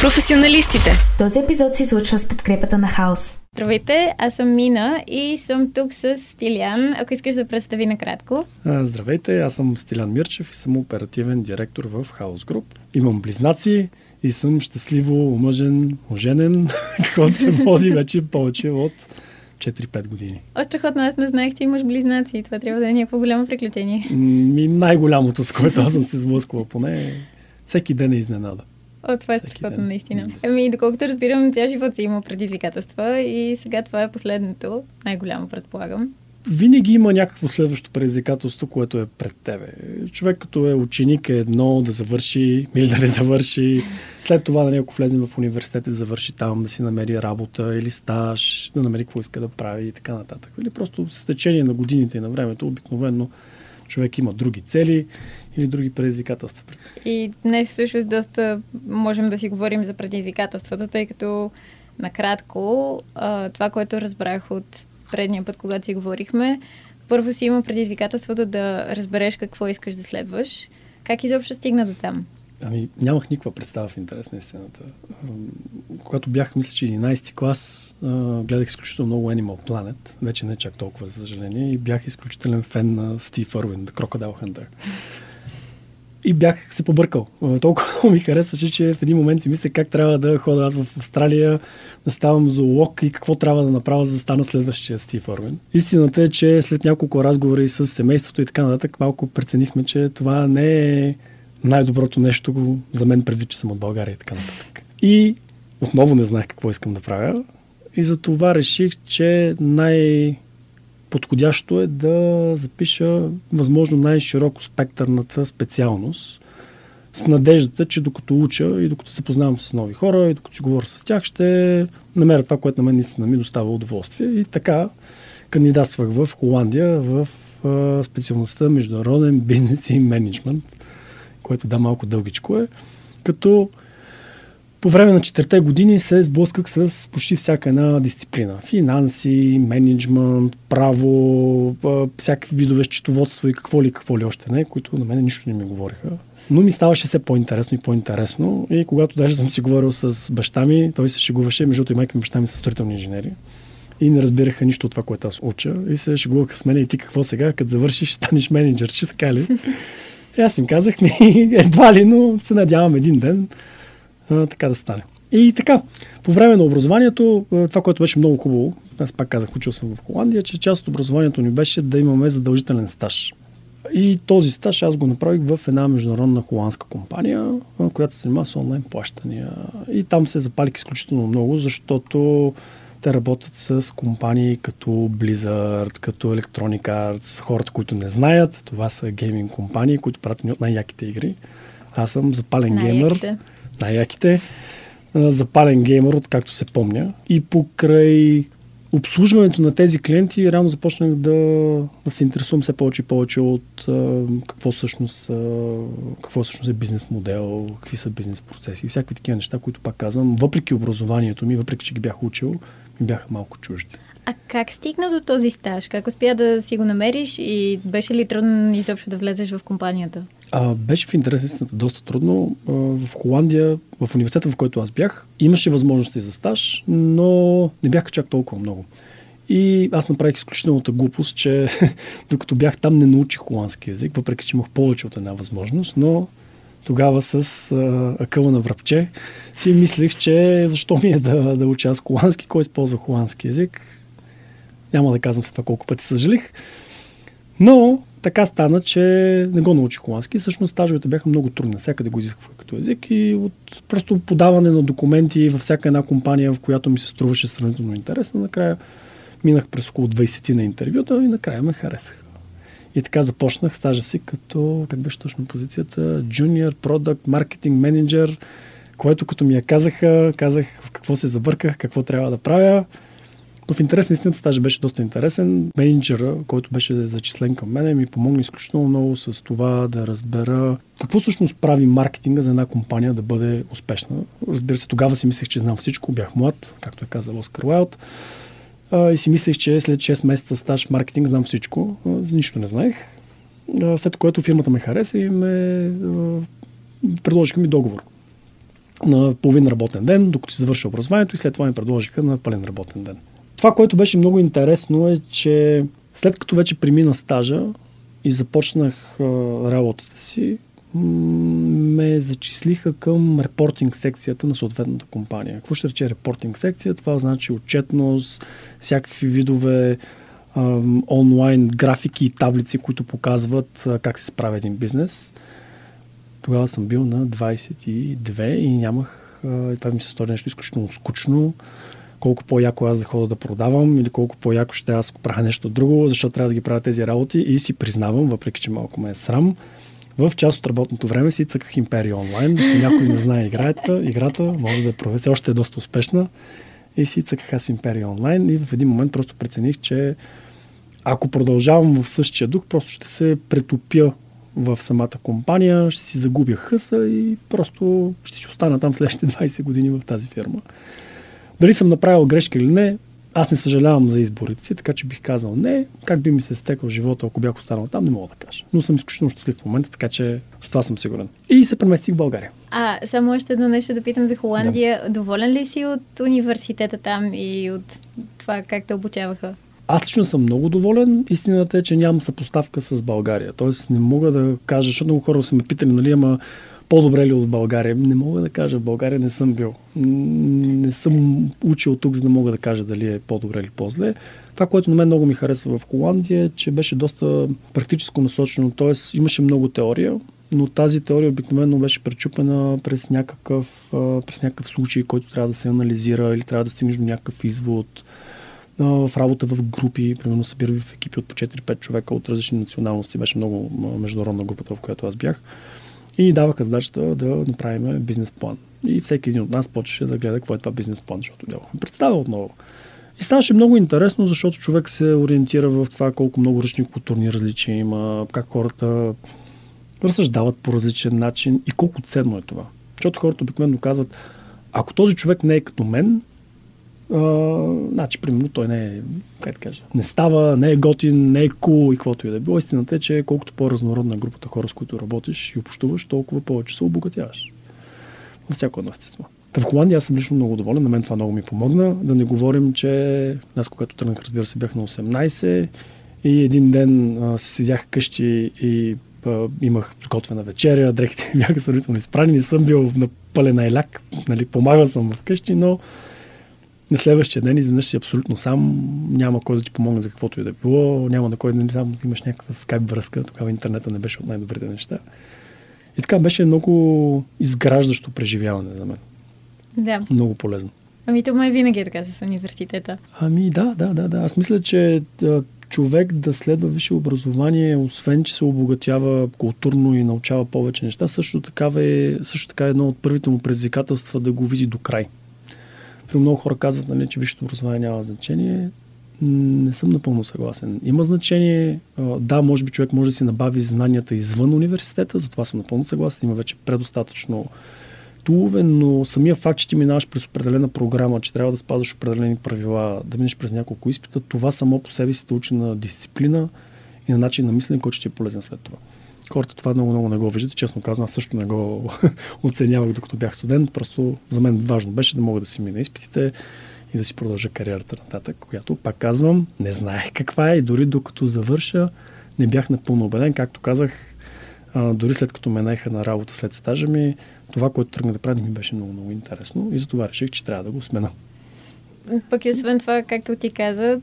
Професионалистите. Този епизод се излучва с подкрепата на Хаус. Здравейте, аз съм Мина и съм тук с Стилян. Ако искаш да представи накратко. Здравейте, аз съм Стилян Мирчев и съм оперативен директор в Хаус Груп. Имам близнаци и съм щастливо омъжен, оженен, каквото се води вече повече от 4-5 години. О, страхотно, аз не знаех, че имаш близнаци. Това трябва да е някакво голямо приключение. Ми най-голямото, с което аз съм се сблъсквал, поне всеки ден е изненада. О, това е страхотно, наистина. Ами, доколкото разбирам, цял живот си има предизвикателства и сега това е последното, най-голямо предполагам. Винаги има някакво следващо предизвикателство, което е пред тебе. Човек като е ученик е едно да завърши или да не завърши. След това, нали, ако влезе в университет, да завърши там, да си намери работа или стаж, да намери какво иска да прави и така нататък. Или просто с течение на годините и на времето, обикновено човек има други цели или други предизвикателства. И днес всъщност доста можем да си говорим за предизвикателствата, тъй като накратко това, което разбрах от предния път, когато си говорихме, първо си има предизвикателството да разбереш какво искаш да следваш. Как изобщо стигна до там? Ами, нямах никаква представа в интерес на истината. Когато бях, мисля, че 11 клас, гледах изключително много Animal Planet, вече не чак толкова, за съжаление, и бях изключителен фен на СтивЪрвин, The Crocodile Hunter. И бях се побъркал. Толкова ми харесваше, че в един момент си мисля как трябва да хода аз в Австралия, да ставам зоолог и какво трябва да направя, за да стана следващия Стив Орвен. Истината е, че след няколко разговори с семейството и така нататък, малко преценихме, че това не е най-доброто нещо за мен, преди че съм от България и така нататък. И отново не знаех какво искам да правя. И за това реших, че най- подходящо е да запиша възможно най-широко спектърната специалност с надеждата, че докато уча и докато се познавам с нови хора и докато ще говоря с тях, ще намеря това, което на мен наистина ми достава удоволствие. И така кандидатствах в Холандия в специалността Международен бизнес и менеджмент, което да малко дългичко е, като по време на четирите години се сблъсках с почти всяка една дисциплина. Финанси, менеджмент, право, всякакви видове счетоводство и какво ли, какво ли още не, които на мен нищо не ми говориха. Но ми ставаше все по-интересно и по-интересно. И когато даже съм си говорил с баща ми, той се шегуваше, между и майка ми баща ми са строителни инженери. И не разбираха нищо от това, което аз уча. И се шегуваха с мен и ти какво сега, като завършиш, станеш менеджер, че така ли? И аз им казах ми, едва ли, но се надявам един ден така да стане. И така, по време на образованието, това, което беше много хубаво, аз пак казах, учил съм в Холандия, че част от образованието ни беше да имаме задължителен стаж. И този стаж аз го направих в една международна холандска компания, която се занимава с онлайн плащания. И там се запалих изключително много, защото те работят с компании като Blizzard, като Electronic Arts, хората, които не знаят. Това са гейминг компании, които правят най-яките игри. Аз съм запален геймер най-яките. Запален геймер, откакто се помня. И покрай обслужването на тези клиенти, реално започнах да, да се интересувам все повече и повече от какво, всъщност, какво всъщност е бизнес модел, какви са бизнес процеси и всякакви такива неща, които пак казвам, въпреки образованието ми, въпреки че ги бях учил, ми бяха малко чужди. А как стигна до този стаж? Как успя да си го намериш и беше ли трудно изобщо да влезеш в компанията? А, беше в интерес доста трудно. А, в Холандия, в университета, в който аз бях, имаше възможности за стаж, но не бяха чак толкова много. И аз направих изключителната глупост, че докато бях там не научих холандски язик, въпреки че имах повече от една възможност, но тогава с а, акъла на връбче си мислех, че защо ми е да, да уча аз холандски, кой използва холандски язик. Няма да казвам с това колко пъти съжалих. Но така стана, че не го научих холандски. Всъщност стажовете бяха много трудни. Всякъде го изискваха като език и от просто подаване на документи във всяка една компания, в която ми се струваше сравнително интересно, накрая минах през около 20 на интервюта и накрая ме харесах. И така започнах стажа си като, как беше точно позицията, Junior Product Marketing Manager, което като ми я казаха, казах в какво се забърках, какво трябва да правя. Но в интерес на истината стажа беше доста интересен. Менеджера, който беше зачислен към мен, ми помогна изключително много с това да разбера какво всъщност прави маркетинга за една компания да бъде успешна. Разбира се, тогава си мислех, че знам всичко, бях млад, както е казал Оскар Уайлд. И си мислех, че след 6 месеца стаж в маркетинг знам всичко. Нищо не знаех. След което фирмата ме хареса и ме предложиха ми договор. на половин работен ден, докато си завърши образованието и след това ми предложиха на пълен работен ден. Това, което беше много интересно е, че след като вече премина стажа и започнах а, работата си, ме зачислиха към репортинг секцията на съответната компания. Какво ще рече репортинг секция? Това значи отчетност, всякакви видове а, онлайн графики и таблици, които показват а, как се справя един бизнес. Тогава съм бил на 22 и нямах, а, това ми се стори нещо изключително скучно колко по-яко аз да ходя да продавам или колко по-яко ще аз правя нещо друго, защото трябва да ги правя тези работи и си признавам, въпреки че малко ме е срам, в част от работното време си цъках Империя онлайн. Ако някой не знае играта, играта може да я проведе. Още е доста успешна. И си цъках аз Империя онлайн и в един момент просто прецених, че ако продължавам в същия дух, просто ще се претопя в самата компания, ще си загубя хъса и просто ще си остана там следващите 20 години в тази фирма. Дали съм направил грешка или не, аз не съжалявам за изборите си, така че бих казал не. Как би ми се стекал живота, ако бях останал там, не мога да кажа. Но съм изключително щастлив в момента, така че в това съм сигурен. И се преместих в България. А, само още едно нещо да питам за Холандия. Да. Доволен ли си от университета там и от това как те обучаваха? Аз лично съм много доволен. Истината е, че нямам съпоставка с България. Тоест не мога да кажа, защото много хора са ме питали, нали, ама по-добре ли от България? Не мога да кажа. В България не съм бил. Не съм учил тук, за да мога да кажа дали е по-добре или по-зле. Това, което на мен много ми харесва в Холандия, е, че беше доста практическо насочено. Тоест имаше много теория, но тази теория обикновено беше пречупена през някакъв, през някакъв случай, който трябва да се анализира или трябва да стигнеш до някакъв извод в работа в групи, примерно събира в екипи от по 4-5 човека от различни националности. Беше много международна групата, в която аз бях и даваха задачата да направим бизнес план. И всеки един от нас почеше да гледа какво е това бизнес план, защото нямахме представа отново. И ставаше много интересно, защото човек се ориентира в това колко много ръчни културни различия има, как хората разсъждават по различен начин и колко ценно е това. Защото хората обикновено казват, ако този човек не е като мен, значи, примерно, той не е, как да кажа, не става, не е готин, не е кул cool и каквото и да е било. Истината е, че колкото по-разнородна групата хора, с които работиш и общуваш, толкова повече се обогатяваш. Във всяко едно естество. Та в Холандия аз съм лично много доволен, на мен това много ми помогна. Да не говорим, че аз когато тръгнах, разбира се, бях на 18 и един ден а, седях къщи и а, имах готвена вечеря, дрехите бяха сравнително изпрани, не съм бил на пълен айляк, нали, помагал съм вкъщи, но на следващия ден изведнъж си абсолютно сам, няма кой да ти помогне за каквото и да е било, няма на кой да там имаш някаква скайп връзка, тогава интернета не беше от най-добрите неща. И така беше много изграждащо преживяване за мен. Да. Много полезно. Ами то май винаги е така с университета. Ами да, да, да, да. Аз мисля, че да, човек да следва висше образование, освен че се обогатява културно и научава повече неща, също така е, също така е едно от първите му предизвикателства да го види до край. Много хора казват, нали, че висшето образование няма значение. Не съм напълно съгласен. Има значение. Да, може би човек може да си набави знанията извън университета, затова съм напълно съгласен. Има вече предостатъчно тулове, но самия факт, че ти минаваш през определена програма, че трябва да спазваш определени правила, да минеш през няколко изпита, това само по себе си те учи на дисциплина и на начин на мислене, който ще ти е полезен след това. Хората това много, много не го виждат. Честно казвам, аз също не го оценявах докато бях студент. Просто за мен важно беше да мога да си мина изпитите и да си продължа кариерата нататък, която, пак казвам, не знаех каква е и дори докато завърша, не бях напълно убеден. Както казах, дори след като ме наеха на работа след стажа ми, това, което тръгна да правя, ми беше много, много интересно и затова реших, че трябва да го смена. Пък и освен това, както ти каза,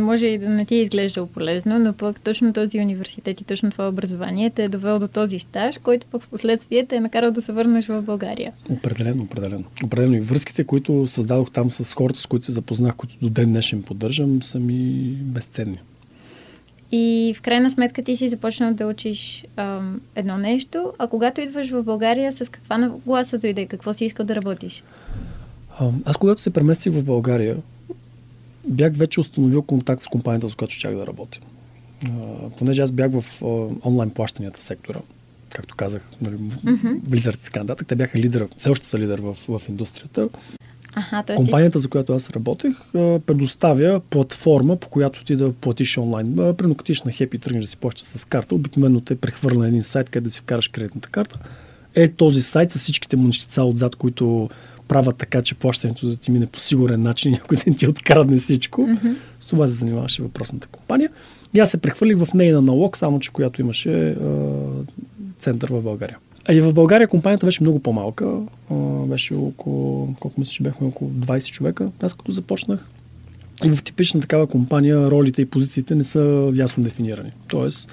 може и да не ти е изглеждало полезно, но пък точно този университет и точно това образование те е довел до този стаж, който пък в последствие те е накарал да се върнеш в България. Определено, определено. Определено и връзките, които създадох там с хората, с които се запознах, които до ден днешен поддържам, са ми безценни. И в крайна сметка ти си започнал да учиш ам, едно нещо, а когато идваш в България, с каква нагласа дойде? Какво си искал да работиш? Аз когато се преместих в България, бях вече установил контакт с компанията, с която щях да работя. понеже аз бях в онлайн плащанията сектора, както казах, нали, mm-hmm. лидерите така нататък, те бяха лидер, все още са лидер в, в индустрията. Ага, т.е. Компанията, за която аз работех, предоставя платформа, по която ти да платиш онлайн. Примерно, като на Happy тръгнеш да си плащаш с карта, обикновено те прехвърля на един сайт, където да си вкараш кредитната карта е този сайт с всичките му нещица отзад, които правят така, че плащането да ти мине по сигурен начин и някой ден ти открадне всичко. Mm-hmm. С това се занимаваше въпросната компания. И аз се прехвърлих в нейна налог, само че която имаше а, център в България. А и в България компанията беше много по-малка. А, беше около, колко мисля, че бяхме около 20 човека, аз като започнах. И в типична такава компания ролите и позициите не са ясно дефинирани. Тоест,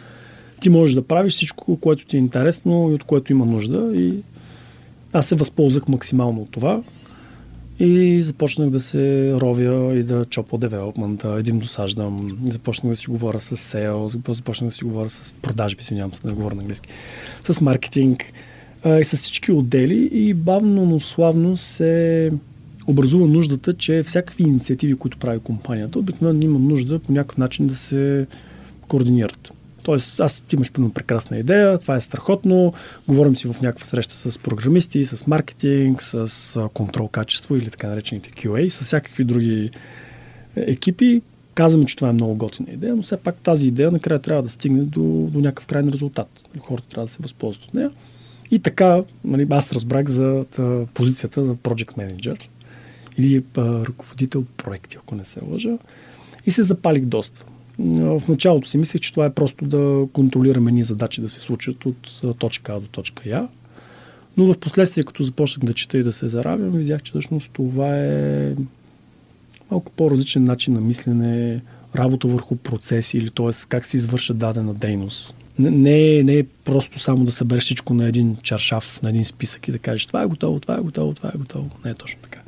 ти можеш да правиш всичко, което ти е интересно и от което има нужда. И аз се възползвах максимално от това. И започнах да се ровя и да чопа девелопмента, един досаждам, започнах да си говоря с sales, започнах да си говоря с продажби, извинявам се, да говоря на английски, с маркетинг а, и с всички отдели и бавно, но славно се образува нуждата, че всякакви инициативи, които прави компанията, обикновено има нужда по някакъв начин да се координират. Тоест, аз имаш пълно прекрасна идея, това е страхотно, говорим си в някаква среща с програмисти, с маркетинг, с контрол качество или така наречените QA, с всякакви други екипи. Казваме, че това е много готина идея, но все пак тази идея накрая трябва да стигне до, до някакъв крайен резултат. Хората трябва да се възползват от нея. И така, нали, аз разбрах за позицията на Project Manager или а, ръководител проекти, ако не се лъжа. И се запалих доста. В началото си мислех, че това е просто да контролираме ни задачи да се случат от точка А до точка Я. Но в последствие, като започнах да чета и да се заравям, видях, че всъщност това е малко по-различен начин на мислене, работа върху процеси или т.е. как се извърша дадена дейност. Не, е, не е просто само да събереш всичко на един чаршаф, на един списък и да кажеш това е готово, това е готово, това е готово. Не е точно така.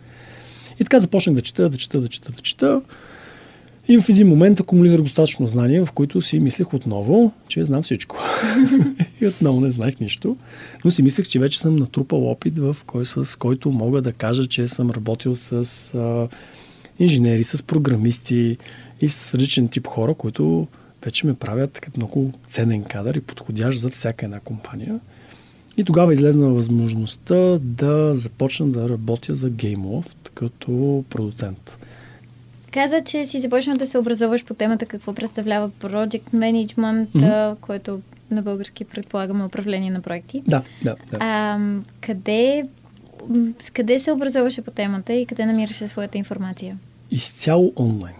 И така започнах да чета, да чета, да чета, да чета. И в един момент акумулирах достатъчно знания, в които си мислех отново, че знам всичко. и отново не знаех нищо. Но си мислех, че вече съм натрупал опит, в кой, с който мога да кажа, че съм работил с а, инженери, с програмисти и с различен тип хора, които вече ме правят много ценен кадър и подходящ за всяка една компания. И тогава излезна възможността да започна да работя за GameLoft като продуцент. Каза, че си започнал да се образуваш по темата какво представлява Project Management, mm-hmm. което на български предполагаме управление на проекти. Да, да. да. А, къде, с къде се образуваше по темата и къде намираше своята информация? Изцяло онлайн.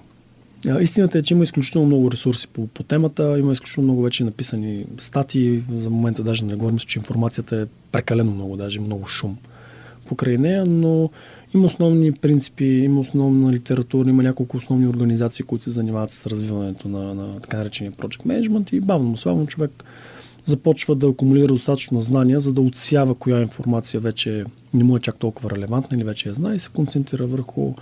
Истината е, че има изключително много ресурси по, по темата, има изключително много вече написани статии, за момента даже не говорим, че информацията е прекалено много, даже много шум покрай нея, но има основни принципи, има основна литература, има няколко основни организации, които се занимават с развиването на, на така наречения Project Management и бавно, славно човек започва да акумулира достатъчно знания, за да отсява коя информация вече не му е чак толкова релевантна или вече я знае и се концентрира върху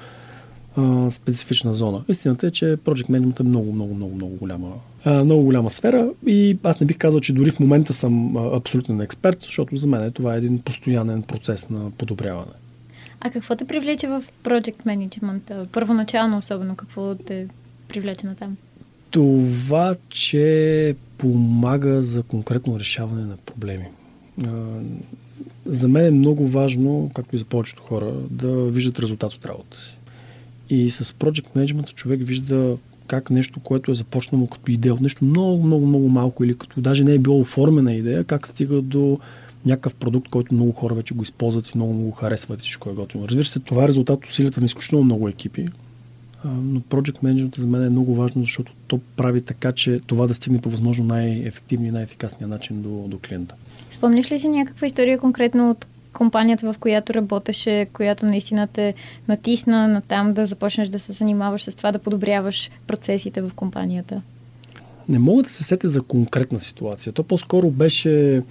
а, специфична зона. Истината е, че Project Management е много, много, много, много голяма, а, много голяма сфера и аз не бих казал, че дори в момента съм абсолютен експерт, защото за мен това е един постоянен процес на подобряване. А какво те привлече в Project Management? Първоначално особено, какво те привлече на там? Това, че помага за конкретно решаване на проблеми. За мен е много важно, както и за повечето хора, да виждат резултат от работата си. И с Project Management човек вижда как нещо, което е започнало като идея от нещо много, много, много малко или като даже не е било оформена идея, как стига до някакъв продукт, който много хора вече го използват и много, много харесват и всичко е готино. Разбира се, това е резултат от усилията на изключително много екипи, но Project Management за мен е много важно, защото то прави така, че това да стигне по възможно най-ефективния и най-ефикасния начин до, до клиента. Спомниш ли си някаква история конкретно от компанията, в която работеше, която наистина те натисна на там да започнеш да се занимаваш с това, да подобряваш процесите в компанията? Не мога да се сетя за конкретна ситуация. То по-скоро беше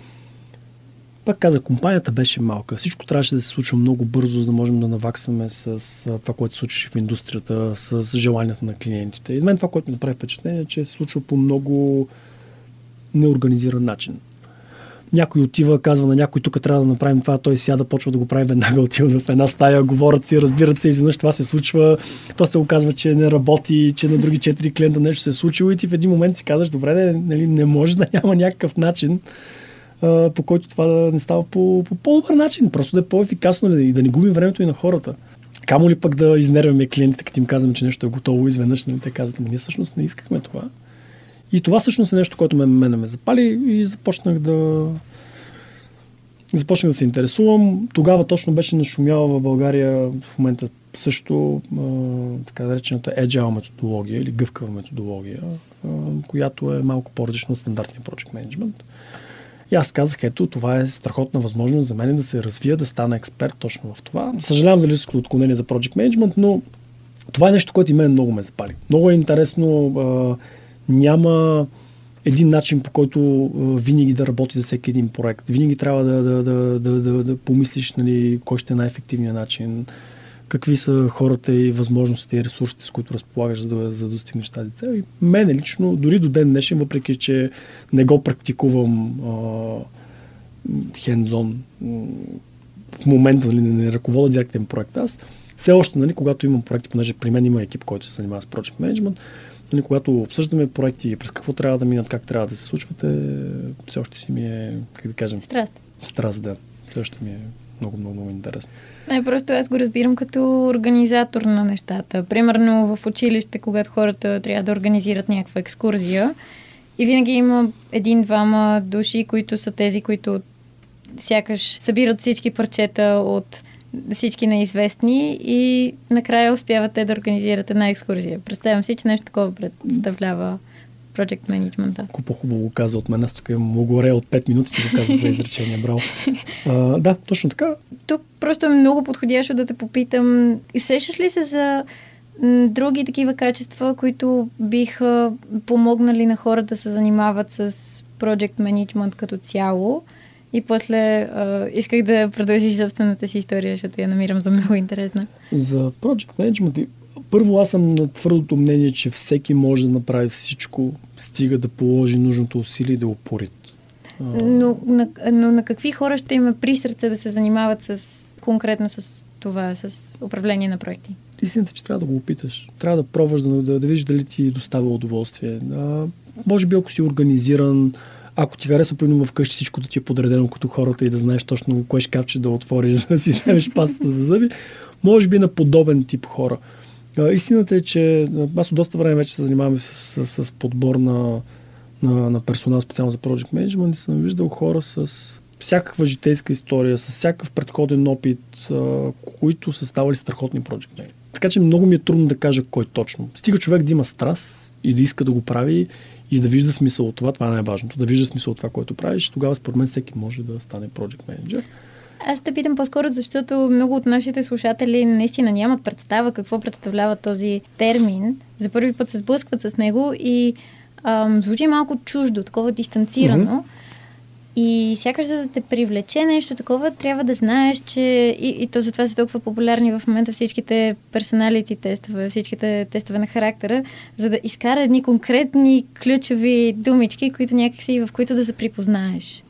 пак каза, компанията беше малка. Всичко трябваше да се случва много бързо, за да можем да наваксаме с това, което се случваше в индустрията, с желанията на клиентите. И мен това, което ми направи впечатление, е, че се случва по много неорганизиран начин. Някой отива, казва на някой, тук трябва да направим това, той сяда, почва да го прави веднага, отива в една стая, говорят си, разбират се, изведнъж това се случва, то се оказва, че не работи, че на други четири клиента нещо се е случило и ти в един момент си казваш, добре, не, нали, не може да няма някакъв начин по който това да не става по, по по-добър начин, просто да е по-ефикасно и да не губим времето и на хората. Камо ли пък да изнервяме клиентите, като им казваме, че нещо е готово изведнъж, нали? те казват, ние всъщност не искахме това. И това всъщност е нещо, което мен, мене ме запали и започнах да започнах да се интересувам. Тогава точно беше нашумяла в България в момента също а, така наречената agile методология или гъвкава методология, а, която е малко по-различна от стандартния project management. И аз казах, ето, това е страхотна възможност за мен да се развия, да стана експерт точно в това. Съжалявам за личното отклонение за project management, но това е нещо, което и мен много ме запали. Много е интересно. А, няма един начин, по който а, винаги да работи за всеки един проект. Винаги трябва да, да, да, да, да, да помислиш нали, кой ще е най-ефективният начин, какви са хората и възможностите и ресурсите, с които разполагаш, за да, за да достигнеш тази цел. И мене лично, дори до ден днешен, въпреки че не го практикувам хендзон в момента нали, не ръководя директен проект аз, все още, нали, когато имам проекти, понеже при мен има екип, който се занимава с Project Management, нали, когато обсъждаме проекти, през какво трябва да минат, как трябва да се случвате, все още си ми е, как да кажем... Страст. Страст, да. Все още ми е много, много, много интересно. Не, просто аз го разбирам като организатор на нещата. Примерно в училище, когато хората трябва да организират някаква екскурзия и винаги има един-двама души, които са тези, които сякаш събират всички парчета от всички неизвестни и накрая успяват те да организират една екскурзия. Представям си, че нещо такова представлява Project Management. Ако по-хубаво го каза от мен, аз тук му горе от 5 минути, ти го каза две изречения, браво. А, да, точно така. Тук просто е много подходящо да те попитам, сещаш ли се за други такива качества, които биха помогнали на хората да се занимават с Project Management като цяло? И после а, исках да продължиш собствената си история, защото я намирам за много интересна. За Project Management, първо аз съм на твърдото мнение, че всеки може да направи всичко, стига да положи нужното усилие и да упорит. Но на, но на какви хора ще има при сърце да се занимават с конкретно с това, с управление на проекти? Истината е, че трябва да го опиташ. Трябва да пробваш да, да, да видиш дали ти доставя удоволствие. А, може би ако си организиран, ако ти харесва, примерно вкъщи всичко да ти е подредено като хората и да знаеш точно кое шкафче да отвориш, за да си вземеш пастата за зъби, може би на подобен тип хора. Истината е, че аз от доста време вече се занимавам с, с, с подбор на, на, на персонал, специално за Project Management и съм виждал хора с всякаква житейска история, с всякакъв предходен опит, които са ставали страхотни Project Management. Така че много ми е трудно да кажа кой точно. Стига човек да има страст и да иска да го прави и да вижда смисъл от това, това е най-важното. Да вижда смисъл от това, което правиш, тогава според мен всеки може да стане Project Manager. Аз те питам по-скоро, защото много от нашите слушатели наистина нямат представа какво представлява този термин. За първи път се сблъскват с него и ам, звучи малко чуждо, такова дистанцирано. Mm-hmm. И сякаш за да те привлече нещо такова, трябва да знаеш, че и, и то затова са толкова популярни в момента всичките персоналити тестове, всичките тестове на характера, за да изкара едни конкретни ключови думички, които някакси, в които да се припознаеш.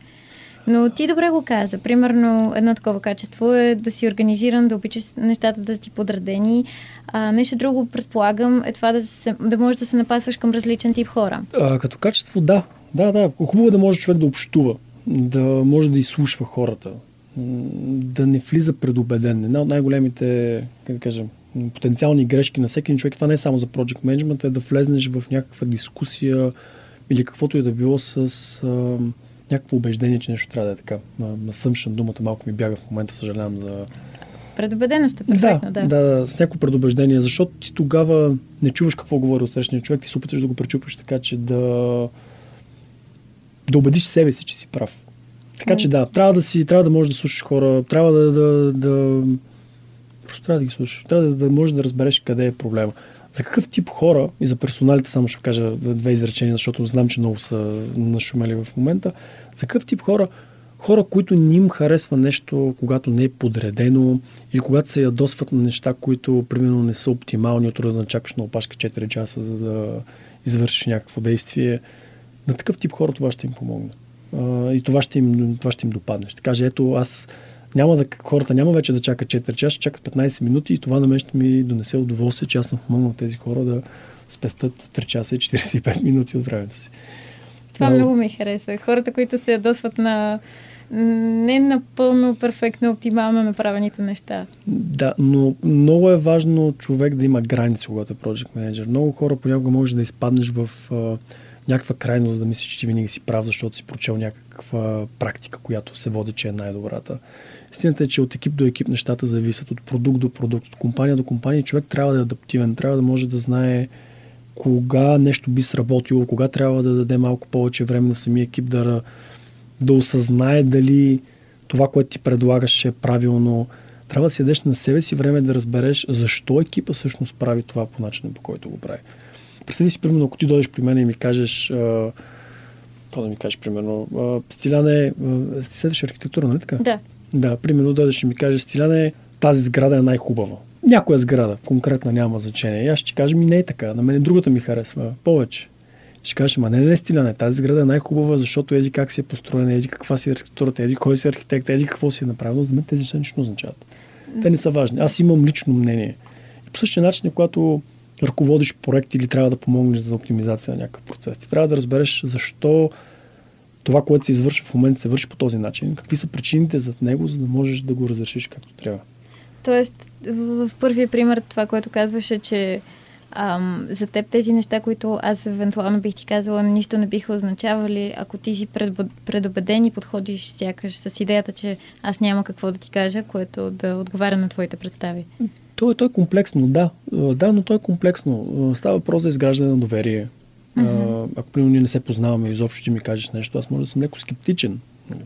Но ти добре го каза. Примерно едно такова качество е да си организиран, да обичаш нещата да си подредени. А, нещо друго, предполагам, е това да, се, да можеш да се напасваш към различен тип хора. А, като качество, да. Да, да. Хубаво е да може човек да общува, да може да изслушва хората, да не влиза предубеден. Една от най-големите, как да кажем, потенциални грешки на всеки човек, това не е само за Project Management, е да влезнеш в някаква дискусия или каквото и да било с някакво убеждение, че нещо трябва да е така. Съмшен думата малко ми бяга в момента, съжалявам за... Предубеденост е перфектно, да. Да, да, с някакво предубеждение, защото ти тогава не чуваш какво говори от срещния човек, ти се опитваш да го пречупиш така, че да да убедиш себе си, че си прав. Така че да, трябва да си, трябва да можеш да слушаш хора, трябва да, да, да просто трябва да ги слушаш. Трябва да, да можеш да разбереш къде е проблема. За какъв тип хора, и за персоналите само ще кажа две изречения, защото знам, че много са нашумели в момента, за какъв тип хора, хора, които не им харесва нещо, когато не е подредено или когато се ядосват на неща, които примерно не са оптимални, от да чакаш на опашка 4 часа, за да извършиш някакво действие. На такъв тип хора това ще им помогне. и това ще им, това ще им допадне. Ще каже, ето аз няма да, хората няма вече да чакат 4 часа, ще чакат 15 минути и това на мен ще ми донесе удоволствие, че аз съм помогнал тези хора да спестат 3 часа и 45 минути от времето си. Това а, много ми хареса. Хората, които се ядосват на не напълно перфектно, оптимално направените неща. Да, но много е важно човек да има граници, когато е Project Manager. Много хора понякога може да изпаднеш в някаква крайност да мислиш, че ти винаги си прав, защото си прочел някаква практика, която се води, че е най-добрата. Истината е, че от екип до екип нещата зависят, от продукт до продукт, от компания до компания. Човек трябва да е адаптивен, трябва да може да знае кога нещо би сработило, кога трябва да даде малко повече време на самия екип да, да осъзнае дали това, което ти предлагаш е правилно. Трябва да си ядеш на себе си време да разбереш защо екипа всъщност прави това по начина, по който го прави. Представи си, примерно, ако ти дойдеш при мен и ми кажеш, а, то да ми кажеш, примерно, Стиляне, ти следваш архитектура, нали така? Да. Да, примерно дойдеш и ми кажеш, Стиляне, тази сграда е най-хубава. Някоя сграда, конкретна няма значение. И аз ще кажа, ми не е така, на мен другата ми харесва повече. Ще кажеш, ма не, не, Стиляне, тази сграда е най-хубава, защото еди как си е построена, еди каква си е архитектурата, еди кой си архитект, еди какво си е направил. За мен тези неща нищо означават. Те не са важни. Аз имам лично мнение. И по същия начин, когато ръководиш проект или трябва да помогнеш за оптимизация на някакъв процес. Ти трябва да разбереш защо това, което се извършва в момента, се върши по този начин. Какви са причините за него, за да можеш да го разрешиш както трябва. Тоест, в първия пример, това, което казваше, че ам, за теб тези неща, които аз евентуално бих ти казала, нищо не биха означавали, ако ти си предубеден и подходиш сякаш с идеята, че аз няма какво да ти кажа, което да отговаря на твоите представи. То е, то е комплексно, да. Да, но то е комплексно. Става въпрос за изграждане на доверие. Mm-hmm. Ако примерно ние не се познаваме изобщо ти ми кажеш нещо, аз може да съм леко скептичен.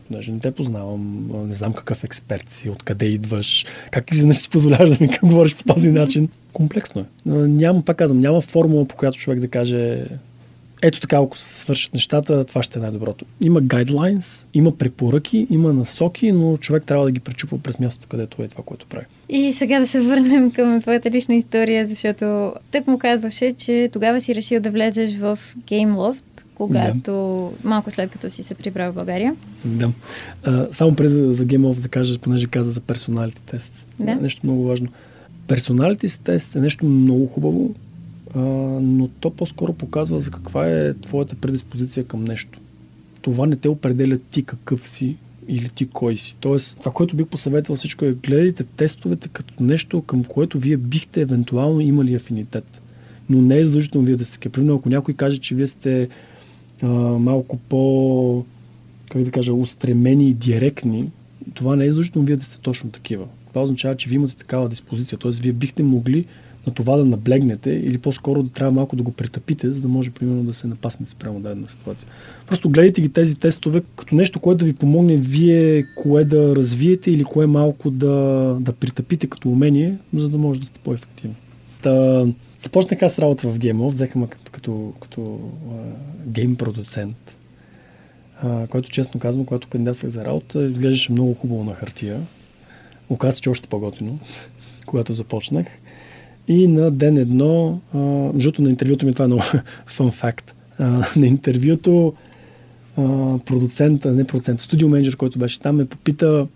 Понеже не те познавам, не знам какъв експерт си, откъде идваш, как изведнъж си позволяваш да ми говориш по този начин. Комплексно е. Няма, пак казвам, няма формула, по която човек да каже ето така, ако се свършат нещата, това ще е най-доброто. Има гайдлайнс, има препоръки, има насоки, но човек трябва да ги пречупва през мястото, където е това, което прави. И сега да се върнем към твоята лична история, защото тък му казваше, че тогава си решил да влезеш в GameLoft, когато да. малко след като си се прибрал в България. Да. А, само преди за GameLoft да кажа, понеже каза за персоналите тест. Да. Нещо много важно. Персоналите тест е нещо много хубаво, а, но то по-скоро показва за каква е твоята предиспозиция към нещо. Това не те определя ти какъв си или ти кой си. Тоест, това, което бих посъветвал всичко е гледайте тестовете като нещо, към което вие бихте евентуално имали афинитет. Но не е задължително вие да сте такива. Ако някой каже, че вие сте а, малко по, как да кажа, устремени и директни, това не е задължително вие да сте точно такива. Това означава, че вие имате такава диспозиция. Тоест, вие бихте могли на това да наблегнете или по-скоро да трябва малко да го претъпите, за да може примерно да се напаснете спрямо дадена ситуация. Просто гледайте ги тези тестове като нещо, което да ви помогне вие кое да развиете или кое малко да, да притъпите като умение, за да може да сте по-ефективни. Та, започнах аз работа в GMO, взеха ме като, като, като а, гейм продуцент, а, който честно казвам, когато кандидатствах за работа, изглеждаше много хубаво на хартия. Оказа че още по-готино, когато започнах. И на ден едно, защото на интервюто ми това е много фан факт, на интервюто продуцента, не продуцент, студио менеджер, който беше там, ме попита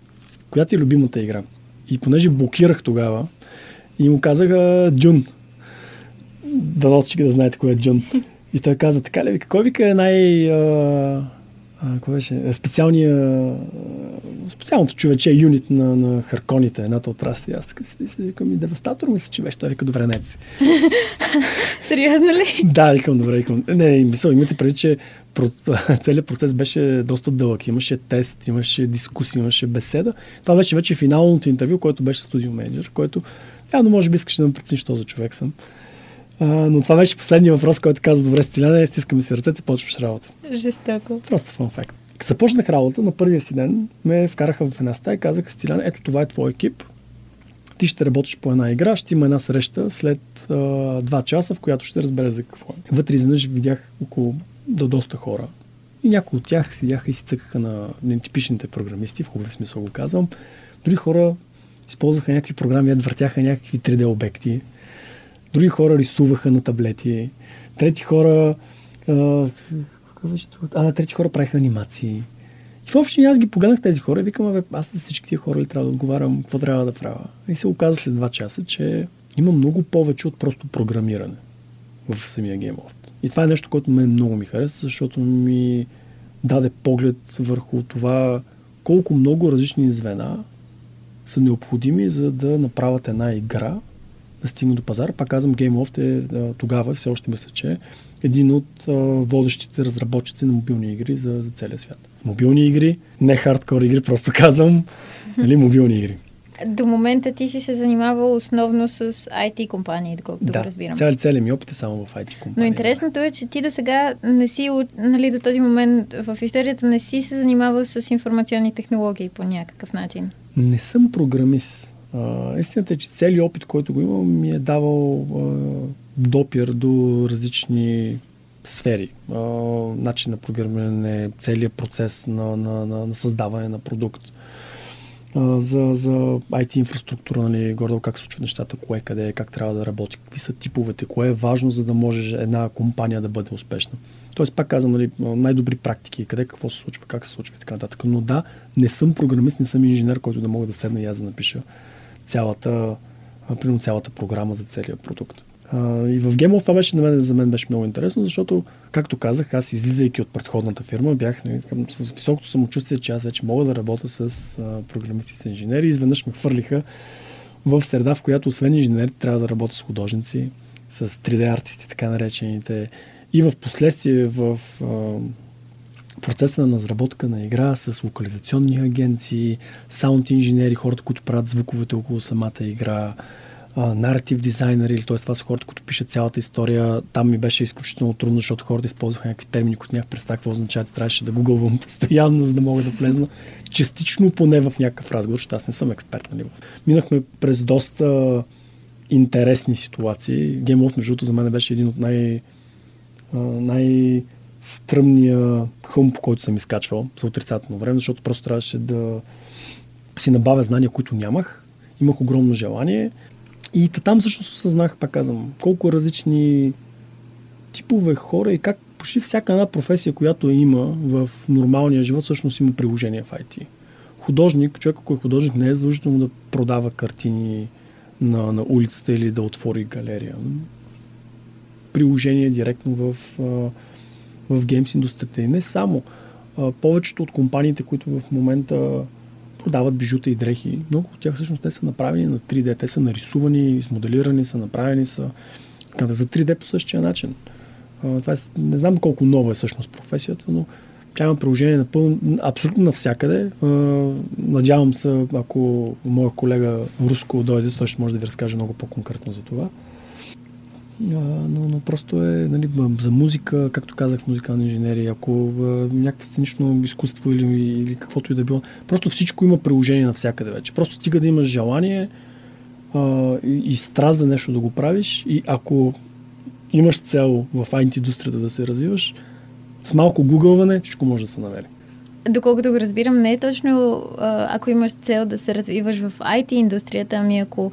коя ти е любимата игра. И понеже блокирах тогава, и му казаха Джун. Да да знаете кой е Джун. И той каза, така ли, кой вика е най... а, кой беше? Специалния, специалното човече юнит на, на харконите, едната от расти. Аз така си викам и девастатор, мисля, че беше. Той вика, добре, не. Сериозно ли? Да, викам, добре, викам. Не, не, мисъл, имате преди, че целият процес беше доста дълъг. Имаше тест, имаше дискусия, имаше беседа. Това беше вече финалното интервю, което беше студио менеджер, който явно може би искаше да ме прецениш този човек съм. А, но това беше последния въпрос, който каза, добре, Стиляне, стискаме си ръцете, почваш работа. Жестоко. Просто фан факт. Като започнах работа, на първия си ден ме вкараха в една стая и казаха, Стиляне, ето това е твой екип. Ти ще работиш по една игра, ще има една среща след а, два часа, в която ще разбере за какво е. Вътре изведнъж видях около до доста хора. И някои от тях седяха и си цъкаха на нетипичните програмисти, в хубав смисъл го казвам. Други хора използваха някакви програми, въртяха някакви 3D обекти. Други хора рисуваха на таблети. Трети хора... А, а, трети хора правиха анимации. И въобще аз ги погледнах тези хора и викам, аз за всички тия хора ли трябва да отговарям, какво трябва да правя. И се оказа след два часа, че има много повече от просто програмиране в самия GameLoft. И това е нещо, което мен много ми хареса, защото ми даде поглед върху това колко много различни звена са необходими, за да направят една игра, да стигне до пазара. Пак казвам, GameLoft е а, тогава, все още мисля, че е един от а, водещите разработчици на мобилни игри за, за целия свят. Мобилни игри, не хардкор игри, просто казвам, нали, мобилни игри. До момента ти си се занимавал основно с IT компании, доколкото да, го разбирам. Цял, целият ми опит е само в IT компании. Но интересното е, че ти до сега не си, нали, до този момент в историята не си се занимавал с информационни технологии по някакъв начин. Не съм програмист. А, истината е, че целият опит, който го имам, ми е давал а, допир до различни сфери. А, начин на програмиране, целият процес на, на, на, на създаване на продукт за, за IT инфраструктура, нали, гордо как случват нещата, кое, къде, как трябва да работи, какви са типовете, кое е важно, за да може една компания да бъде успешна. Тоест, пак казвам, нали, най-добри практики, къде какво се случва, как се случва и така нататък. Но да, не съм програмист, не съм инженер, който да мога да седна и аз да напиша цялата, примерно цялата програма за целият продукт. И в Гемов това беше на мен, за мен беше много интересно, защото, както казах, аз излизайки от предходната фирма, бях нали, с високото самочувствие, че аз вече мога да работя с програмисти, с инженери. Изведнъж ме хвърлиха в среда, в която освен инженери трябва да работя с художници, с 3D артисти, така наречените. И в последствие в процеса на разработка на игра с локализационни агенции, саунд инженери, хората, които правят звуковете около самата игра, наратив дизайнер или т.е. това са хората, които пишат цялата история. Там ми беше изключително трудно, защото хората използваха някакви термини, които нямах представа какво означават. Трябваше да гугълвам постоянно, за да мога да влезна частично поне в някакъв разговор, защото аз не съм експерт. Нали? Минахме през доста интересни ситуации. Game of, между другото, за мен беше един от най- най- стръмния хълм, по който съм изкачвал за отрицателно време, защото просто трябваше да си набавя знания, които нямах. Имах огромно желание, и там всъщност осъзнах, пак казвам, колко различни типове хора и как почти всяка една професия, която има в нормалния живот, всъщност има приложение в IT. Художник, човек, ако е художник, не е задължително да продава картини на, на улицата или да отвори галерия. Приложение директно в, в геймс индустрията. И не само. Повечето от компаниите, които в момента продават бижута и дрехи. Много от тях всъщност те са направени на 3D. Те са нарисувани, смоделирани, са направени са за 3D по същия начин. Това е, не знам колко нова е всъщност професията, но тя има приложение напълно, абсолютно навсякъде. Надявам се, ако моя колега Руско дойде, той ще може да ви разкаже много по-конкретно за това но, но просто е нали, за музика, както казах, музикална инженерия, ако някакво сценично изкуство или, или каквото и да било, просто всичко има приложение навсякъде вече. Просто стига да имаш желание а, и, и страст за нещо да го правиш и ако имаш цел в IT индустрията да се развиваш, с малко гугълване всичко може да се намери. Доколкото го разбирам, не е точно ако имаш цел да се развиваш в IT индустрията, ами ако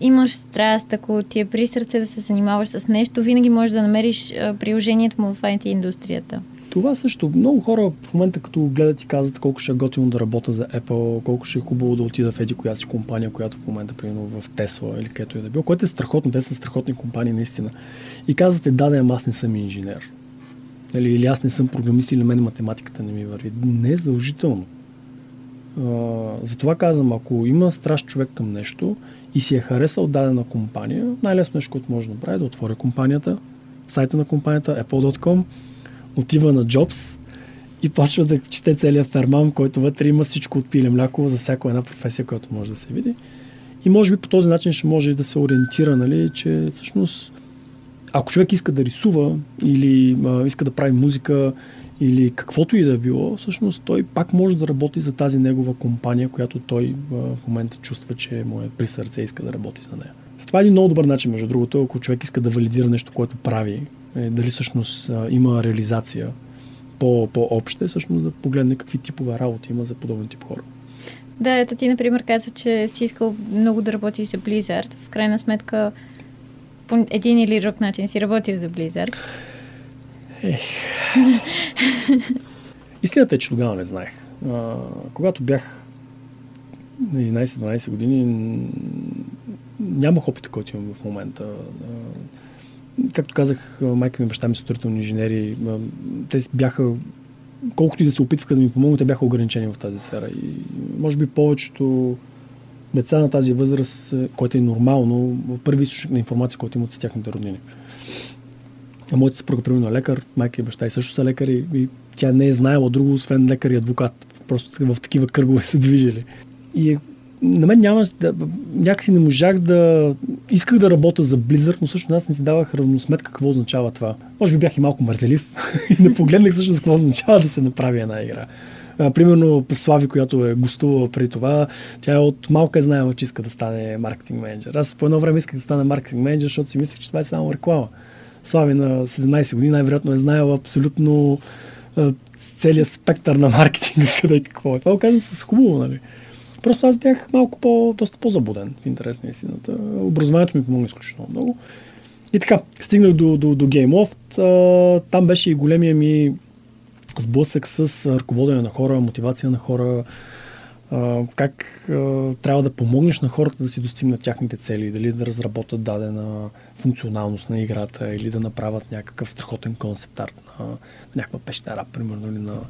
имаш страст, ако ти е при сърце да се занимаваш с нещо, винаги можеш да намериш приложението му в IT индустрията. Това също. Много хора в момента, като гледат и казват колко ще е готино да работя за Apple, колко ще е хубаво да отида в еди коя си компания, която в момента, примерно в Tesla или където и да било, което е страхотно. Те са страхотни компании, наистина. И казвате, да, да, аз не съм инженер. Или, нали, или аз не съм програмист, или мен математиката не ми върви. Не е задължително. затова казвам, ако има страст човек към нещо и си е харесал дадена компания, най-лесно нещо, което може да направи е да отвори компанията, сайта на компанията, apple.com, отива на Jobs и почва да чете целият ферман, който вътре има всичко от пиле мляко за всяка една професия, която може да се види. И може би по този начин ще може да се ориентира, нали, че всъщност ако човек иска да рисува или а, иска да прави музика или каквото и да било, всъщност той пак може да работи за тази негова компания, която той в момента чувства, че му е при сърце и иска да работи за нея. Това е един много добър начин, между другото, ако човек иска да валидира нещо, което прави, е, дали всъщност има реализация по, по-обща, всъщност да погледне какви типове работи има за подобен тип хора. Да, ето ти, например, каза, че си искал много да работиш за Blizzard. В крайна сметка, по един или друг начин си работил за Blizzard. Ех. Истината е, че тогава не знаех. А, когато бях на 11-12 години, нямах опита, който имам в момента. Както казах, майка ми и баща ми са строителни инженери. Те бяха, колкото и да се опитваха да ми помогнат, те бяха ограничени в тази сфера. И може би повечето деца на тази възраст, което е нормално, първи източник на информация, който имат с тяхните роднини. А моята съпруга, примерно, е лекар, майка и баща и също са лекари и тя не е знаела друго, освен лекар и адвокат. Просто в такива кръгове се движили. И на мен няма, да, някакси не можах да... Исках да работя за Blizzard, но всъщност аз не си давах равносметка какво означава това. Може би бях и малко мързелив и не погледнах всъщност какво означава да се направи една игра. А, примерно Слави, която е гостувала преди това, тя е от малка е знаела, че иска да стане маркетинг менеджер. Аз по едно време исках да стане маркетинг менеджер, защото си мислех, че това е само реклама. Слави на 17 години най-вероятно е знаела абсолютно целият спектър на маркетинга, къде какво е. Това го казвам с хубаво, нали? Просто аз бях малко по, доста по-забуден в интерес на истината. Образованието ми помогна изключително много. И така, стигнах до, до, до GameLoft. А, там беше и големия ми сблъсък с ръководене на хора, мотивация на хора, как трябва да помогнеш на хората да си достигнат тяхните цели, дали да разработят дадена функционалност на играта или да направят някакъв страхотен концепт арт на някаква пещера, примерно, или на,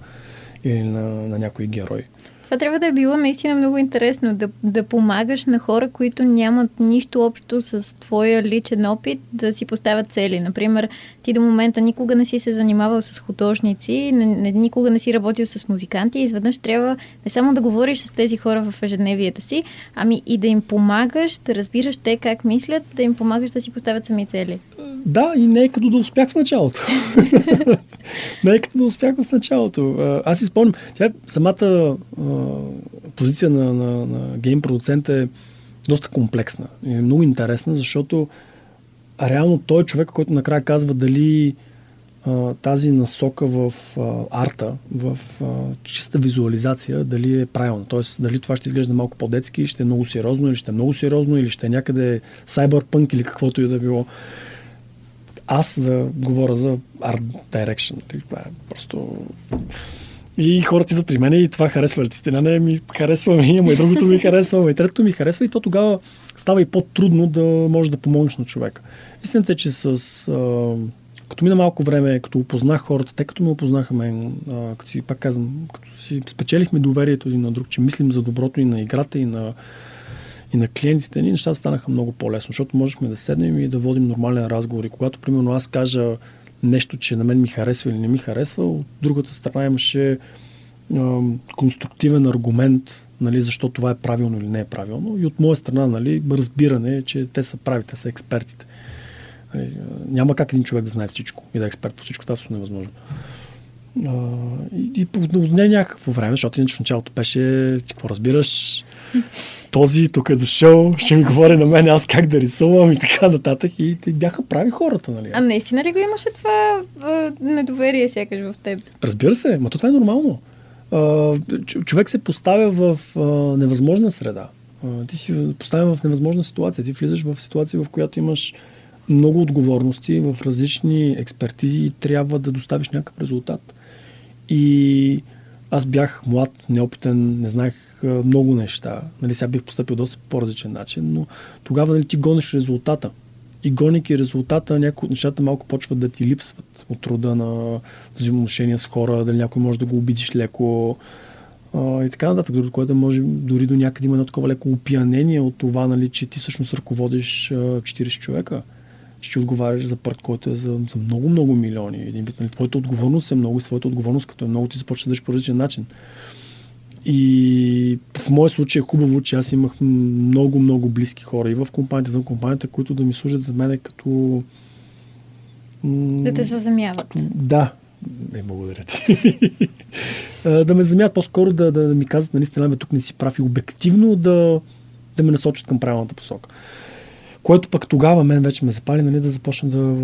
или на, на някой герой. Това трябва да е било наистина много интересно, да, да помагаш на хора, които нямат нищо общо с твоя личен опит, да си поставят цели. Например, ти до момента никога не си се занимавал с художници, не, не, никога не си работил с музиканти и изведнъж трябва не само да говориш с тези хора в ежедневието си, ами и да им помагаш, да разбираш те как мислят, да им помагаш да си поставят сами цели. Да, и не е като да успях в началото. не като да успях в началото. Аз си спомням, тя самата позиция на, на, на гейм продуцент е доста комплексна. И е много интересна, защото реално той е човек, който накрая казва дали а, тази насока в а, арта, в а, чиста визуализация, дали е правилна. Тоест, дали това ще изглежда малко по-детски, ще е много сериозно, или ще е много сериозно, или ще е някъде cyberpunk или каквото и да било аз да говоря за art direction. Нали, това е просто... И хората идват при мен и това харесва. Истина не ми харесва, ми, ама и другото ми харесва, и третото ми харесва и то тогава става и по-трудно да можеш да помогнеш на човека. Истината е, че с... А, като мина малко време, като опознах хората, те като ме опознаха мен, а, като си, пак казвам, като си спечелихме доверието един на друг, че мислим за доброто и на играта, и на и на клиентите ни, нещата станаха много по-лесно, защото можехме да седнем и да водим нормален разговор. И когато, примерно, аз кажа нещо, че на мен ми харесва или не ми харесва, от другата страна имаше а, конструктивен аргумент, нали, защо това е правилно или не е правилно. И от моя страна, нали, разбиране, че те са прави, те са експертите. Нали, няма как един човек да знае всичко и да е експерт по всичко, това е невъзможно. А, и, и не някакво време, защото иначе в началото беше, какво разбираш, този тук е дошъл, ще ми говори на мен аз как да рисувам и така нататък. И, и бяха прави хората, нали? А наистина ли го имаше това а, недоверие сякаш в теб? Разбира се, но това е нормално. А, човек се поставя в а, невъзможна среда. А, ти си поставя в невъзможна ситуация. Ти влизаш в ситуация, в която имаш много отговорности в различни експертизи и трябва да доставиш някакъв резултат. И аз бях млад, неопитен, не знаех много неща. Нали, сега бих поступил доста по-различен начин, но тогава нали, ти гониш резултата. И гоники резултата, някои от нещата малко почват да ти липсват от труда на взаимоотношения с хора, дали някой може да го обидиш леко а, и така нататък, дори, което може дори до някъде има едно такова леко опиянение от това, нали, че ти всъщност ръководиш а, 40 човека ще отговаряш за проект, който е за, за много, много милиони. Един вид, нали, твоята отговорност е много и своята отговорност, като е много, ти започваш да по различен начин. И в моя случай е хубаво, че аз имах много, много близки хора и в компанията, за компанията, които да ми служат за мен като... Да те заземяват. Да. Не, благодаря ти. да ме замят по-скоро да, да, да ми казват, нали, стена, тук не си прав и обективно да, да ме насочат към правилната посока. Което пък тогава мен вече ме запали, нали, да започна да,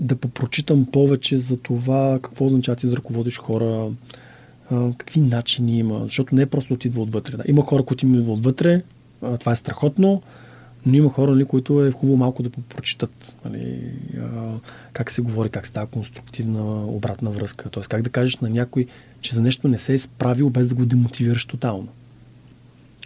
да попрочитам повече за това какво означава ти да ръководиш хора, какви начини има, защото не е просто отидва отвътре. Да. Има хора, които идват отвътре, това е страхотно, но има хора, нали, които е хубаво малко да попрочитат нали, как се говори, как става конструктивна обратна връзка. Т.е. как да кажеш на някой, че за нещо не се е справил без да го демотивираш тотално.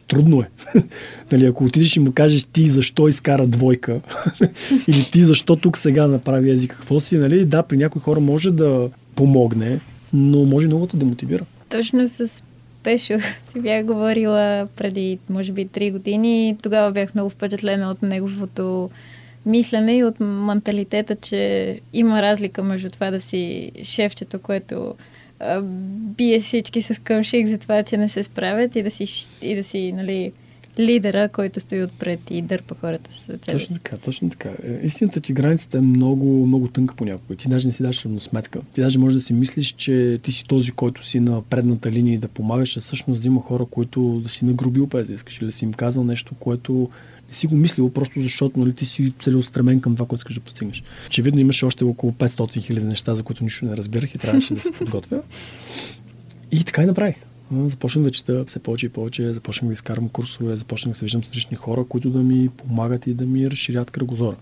Трудно е. нали, ако отидеш и му кажеш ти защо изкара двойка или ти защо тук сега направи език, какво си, нали? да, при някои хора може да помогне, но може много да демотивира точно с Пешо си бях говорила преди, може би, три години. Тогава бях много впечатлена от неговото мислене и от менталитета, че има разлика между това да си шефчето, което а, бие всички с къмшик за това, че не се справят и да си, и да си нали, лидера, който стои отпред и дърпа хората с тебе. Точно така, точно така. Е, истината, че границата е много, много тънка понякога. Ти даже не си даш равносметка. Ти даже можеш да си мислиш, че ти си този, който си на предната линия и да помагаш, а всъщност да има хора, които да си нагрубил без да искаш или да си им казал нещо, което не си го мислил, просто защото нали, ти си целеустремен към това, което искаш да постигнеш. Очевидно имаше още около 500 хиляди неща, за които нищо не разбирах и трябваше да се подготвя. И така и направих. Започнах да чета все повече и повече, започнах да изкарвам курсове, започнах да се виждам с различни хора, които да ми помагат и да ми разширят кръгозора.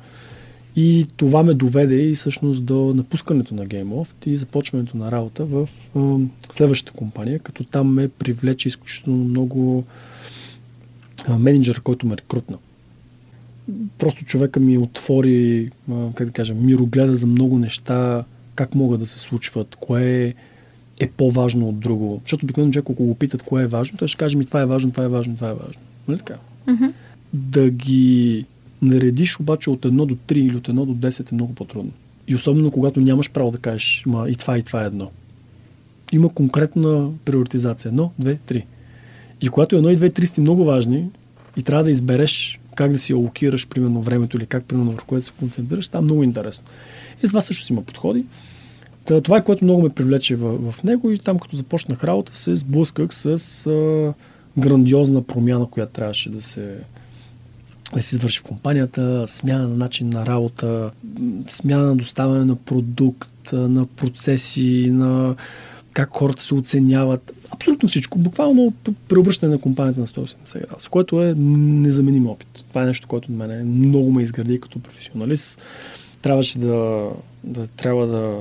И това ме доведе и всъщност до напускането на GameOft и започването на работа в а, следващата компания, като там ме привлече изключително много а, менеджер, който ме рекрутна. Просто човека ми отвори, а, как да кажа, мирогледа за много неща, как могат да се случват, кое е е по-важно от друго. Защото обикновено човек, ако го питат кое е важно, той ще каже ми това е важно, това е важно, това е важно. Нали така? Mm-hmm. Да ги наредиш обаче от 1 до 3 или от 1 до 10 е много по-трудно. И особено когато нямаш право да кажеш, ма и това, и това е едно. Има конкретна приоритизация. Едно, две, три. И когато едно и две, три сте много важни и трябва да избереш как да си алокираш, примерно, времето или как, примерно, върху което се концентрираш, там много интересно. И с това също си има подходи. Та, това е което много ме привлече в, в него и там като започнах работа се сблъсках с а, грандиозна промяна, която трябваше да се да се извърши в компанията, смяна на начин на работа, смяна на доставяне на продукт, на процеси, на как хората се оценяват. Абсолютно всичко. Буквално преобръщане на компанията на 180 градуса, което е незаменим опит. Това е нещо, което на мен много ме изгради като професионалист. Трябваше да, да трябва да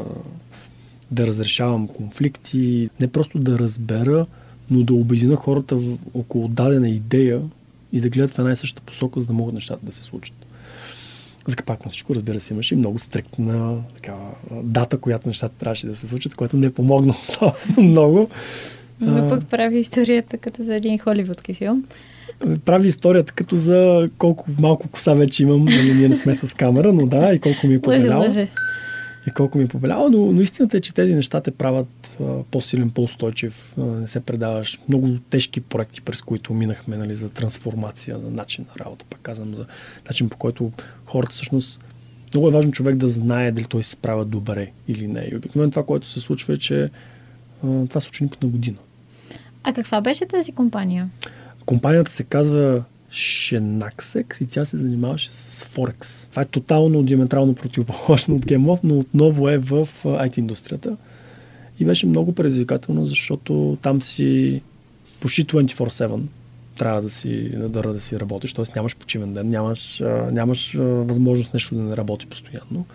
да разрешавам конфликти, не просто да разбера, но да обедина хората в, около дадена идея и да гледат в една и съща посока, за да могат нещата да се случат. За капак на всичко, разбира се, имаше много стриктна такава, дата, която нещата трябваше да се случат, което не е помогнало много. Но пък прави историята като за един холивудски филм. Прави историята като за колко малко коса вече имам, нали, ние не сме с камера, но да, и колко ми е победало. Лъже, лъже и колко ми е повелява, но, но истината е, че тези неща те правят а, по-силен, по-устойчив, а, не се предаваш. Много тежки проекти, през които минахме нали, за трансформация, за начин на работа, пак казвам, за начин по който хората всъщност много е важно човек да знае дали той се справя добре или не. И обикновено това, което се случва е, че а, това се случва път на година. А каква беше тази компания? Компанията се казва Шенаксекс и тя се занимаваше с Форекс. Това е тотално диаметрално противоположно от GameLoft, но отново е в IT индустрията. И беше много предизвикателно, защото там си почти 24-7 трябва да си, да, да си работиш, т.е. нямаш почивен ден, нямаш, нямаш възможност нещо да не работи постоянно.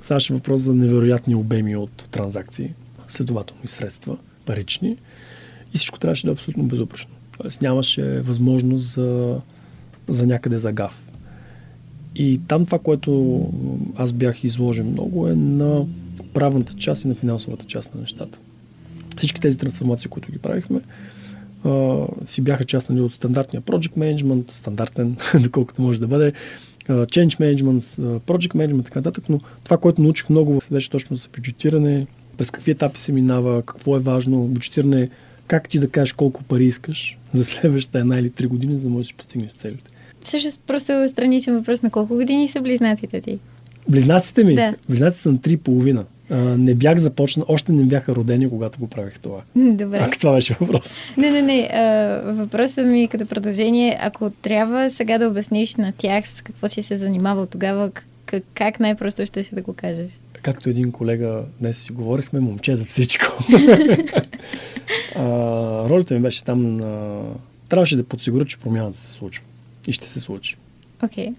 Ставаше въпрос за невероятни обеми от транзакции, следователно и средства, парични. И всичко трябваше да е абсолютно безупречно. Тоест нямаше възможност за, за някъде за гаф. И там това, което аз бях изложен много е на правната част и на финансовата част на нещата. Всички тези трансформации, които ги правихме, си бяха част нали, от стандартния project management, стандартен, доколкото може да бъде, change management, project management, така нататък, но това, което научих много, беше точно за бюджетиране, през какви етапи се минава, какво е важно, бюджетиране как ти да кажеш колко пари искаш за следващата една или три години, за да можеш да постигнеш целите. Също просто страничен въпрос на колко години са близнаците ти? Близнаците ми? Да. Близнаците са на три половина. не бях започнал, още не бяха родени, когато го правих това. Добре. Ако това беше въпрос. Не, не, не. А, въпросът ми като продължение, ако трябва сега да обясниш на тях с какво си се занимавал тогава, как, как най-просто ще си да го кажеш? Както един колега днес си говорихме, момче за всичко. а, ролята ми беше там на... Трябваше да подсигуря, че промяната се случва. И ще се случи. Okay.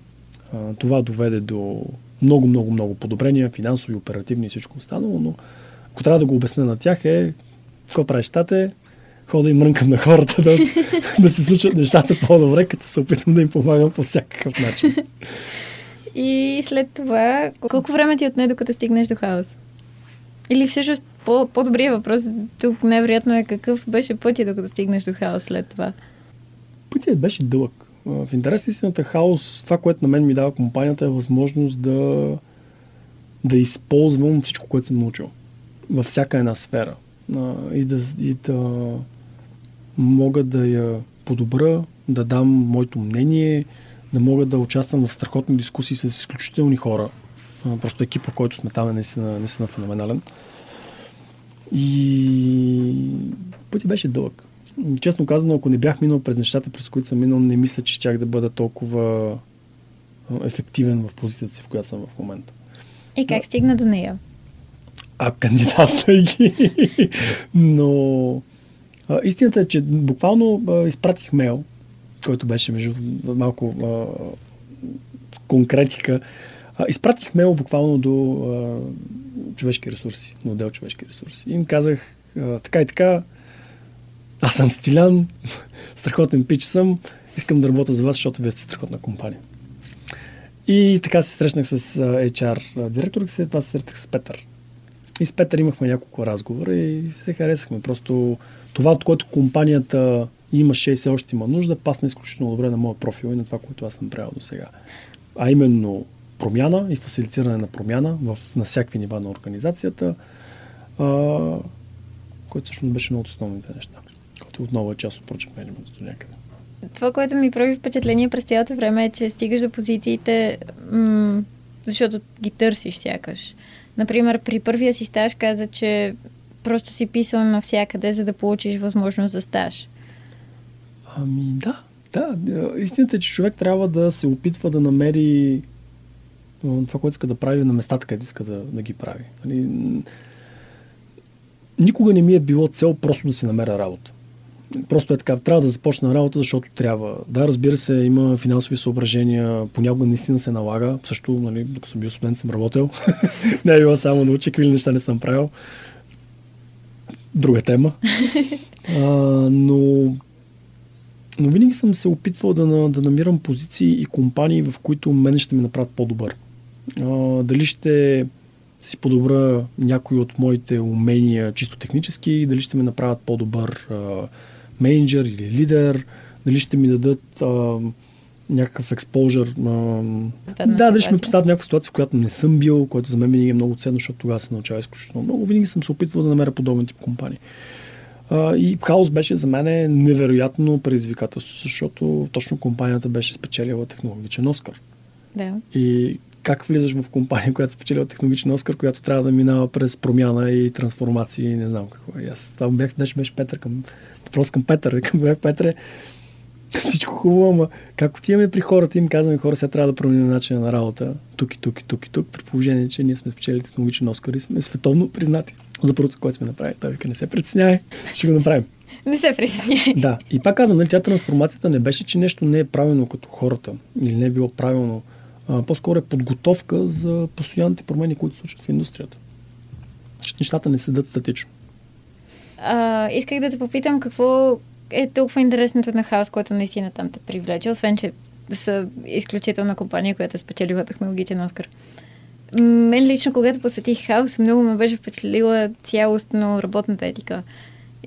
А, това доведе до много, много, много подобрения, финансови, оперативни и всичко останало, но ако трябва да го обясня на тях е какво правиш тате, хода и мрънкам на хората да, да се случат нещата по-добре, като се опитам да им помагам по всякакъв начин. И след това, колко време ти отне докато стигнеш до хаос? Или всъщност по- по-добрият въпрос тук невероятно е какъв беше пътя, докато стигнеш до хаос след това. Пътят беше дълъг. В интерес истината хаос, това, което на мен ми дава компанията е възможност да, да използвам всичко, което съм научил във всяка една сфера и да, и да мога да я подобра, да дам моето мнение, да мога да участвам в страхотни дискусии с изключителни хора. Просто екипа, който сме там е наистина, наистина феноменален. И пътя беше дълъг. Честно казано, ако не бях минал през нещата, през които съм минал, не мисля, че чак да бъда толкова ефективен в позицията си, в която съм в момента. И как стигна до нея? А, кандидатствайки. Но а, истината е, че буквално а, изпратих мейл, който беше между малко а, конкретика. А, изпратих мейл буквално до а, човешки ресурси, на отдел човешки ресурси. И им казах а, така и така, аз съм Стилян, страхотен пич съм, искам да работя за вас, защото вие сте страхотна компания. И така се срещнах с HR директор след това се срещнах с Петър. И с Петър имахме няколко разговора и се харесахме. Просто това, от което компанията имаше и все още има нужда, пасна изключително добре на моя профил и на това, което аз съм правил до сега. А именно промяна и фасилитиране на промяна в, на всякакви нива на организацията, а, което всъщност беше много от основните неща. Което отново е част от Project Management до някъде. Това, което ми прави впечатление през цялото време е, че стигаш до позициите, м- защото ги търсиш сякаш. Например, при първия си стаж каза, че просто си писал навсякъде, за да получиш възможност за стаж. Ами да, да. Истината е, че човек трябва да се опитва да намери това, което иска да прави на местата, където иска да, да ги прави. Нали, никога не ми е било цел просто да си намеря работа. Просто е така, трябва да започна работа, защото трябва. Да, разбира се, има финансови съображения, понякога наистина се налага. Също, нали, докато съм бил студент, съм работил. не е било само да уча, какви неща не съм правил. Друга тема. а, но, но винаги съм се опитвал да, да намирам позиции и компании, в които мен ще ме направят по-добър. А, дали ще си подобра някои от моите умения чисто технически, дали ще ме направят по-добър а, менеджер или лидер, дали ще ми дадат а, някакъв експожър. Да, да, дали ще ме поставят в някаква ситуация, в която не съм бил, което за мен винаги е много ценно, защото тогава се научава изключително много. Винаги съм се опитвал да намеря подобен тип компании. А, и хаос беше за мен невероятно предизвикателство, защото точно компанията беше спечелила технологичен Оскар. Да. И как влизаш в компания, която спечелила технологичен Оскар, която трябва да минава през промяна и трансформации и не знам какво. И аз това бях, днес беше Петър към въпрос към Петър. Викам, бе, Петре, всичко хубаво, ама как отиваме при хората им казваме, хора, сега трябва да променим начина на работа, тук и тук и тук и тук, при положение, че ние сме спечели технологичен Оскар и сме световно признати за първото, което сме направили. Той вика, не се притеснявай, ще го направим. Не се притеснявай. Да. И пак казвам, нали, тя трансформацията не беше, че нещо не е правилно като хората или не е било правилно. А, по-скоро е подготовка за постоянните промени, които случват в индустрията. Нещата не седат статично. А, исках да те попитам какво е толкова интересното на хаос, което наистина там те привлече, освен, че са изключителна компания, която е спечелила технологичен Оскар. Мен лично, когато посетих хаос, много ме беше впечатлила цялостно работната етика.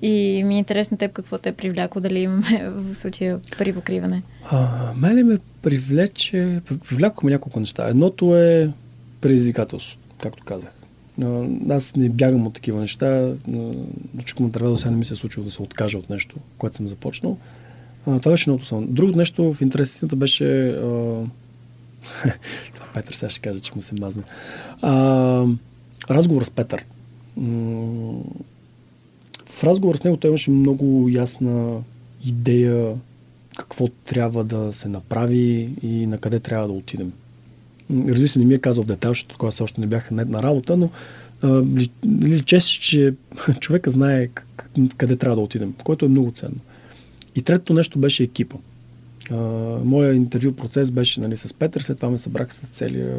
И ми е интересно теб какво те е привляко, дали имаме в случая пари покриване. А, мене ме привлече, привлякохме няколко неща. Едното е предизвикателство, както казах. Аз не бягам от такива неща. Чукам дърва, сега не ми се е случило да се откажа от нещо, което съм започнал. А, това беше много основно. Другото нещо в интересната беше... А... това Петър сега ще каже, че му се мазне. А, разговор с Петър. В разговор с него той имаше много ясна идея какво трябва да се направи и на къде трябва да отидем. Разбира се, не ми е казал в детайл, защото тогава още не бях на работа, но личеше, че човека знае къде трябва да отидем, което е много ценно. И третото нещо беше екипа. А, моя интервю процес беше нали, с Петър, след това ме събрах с целия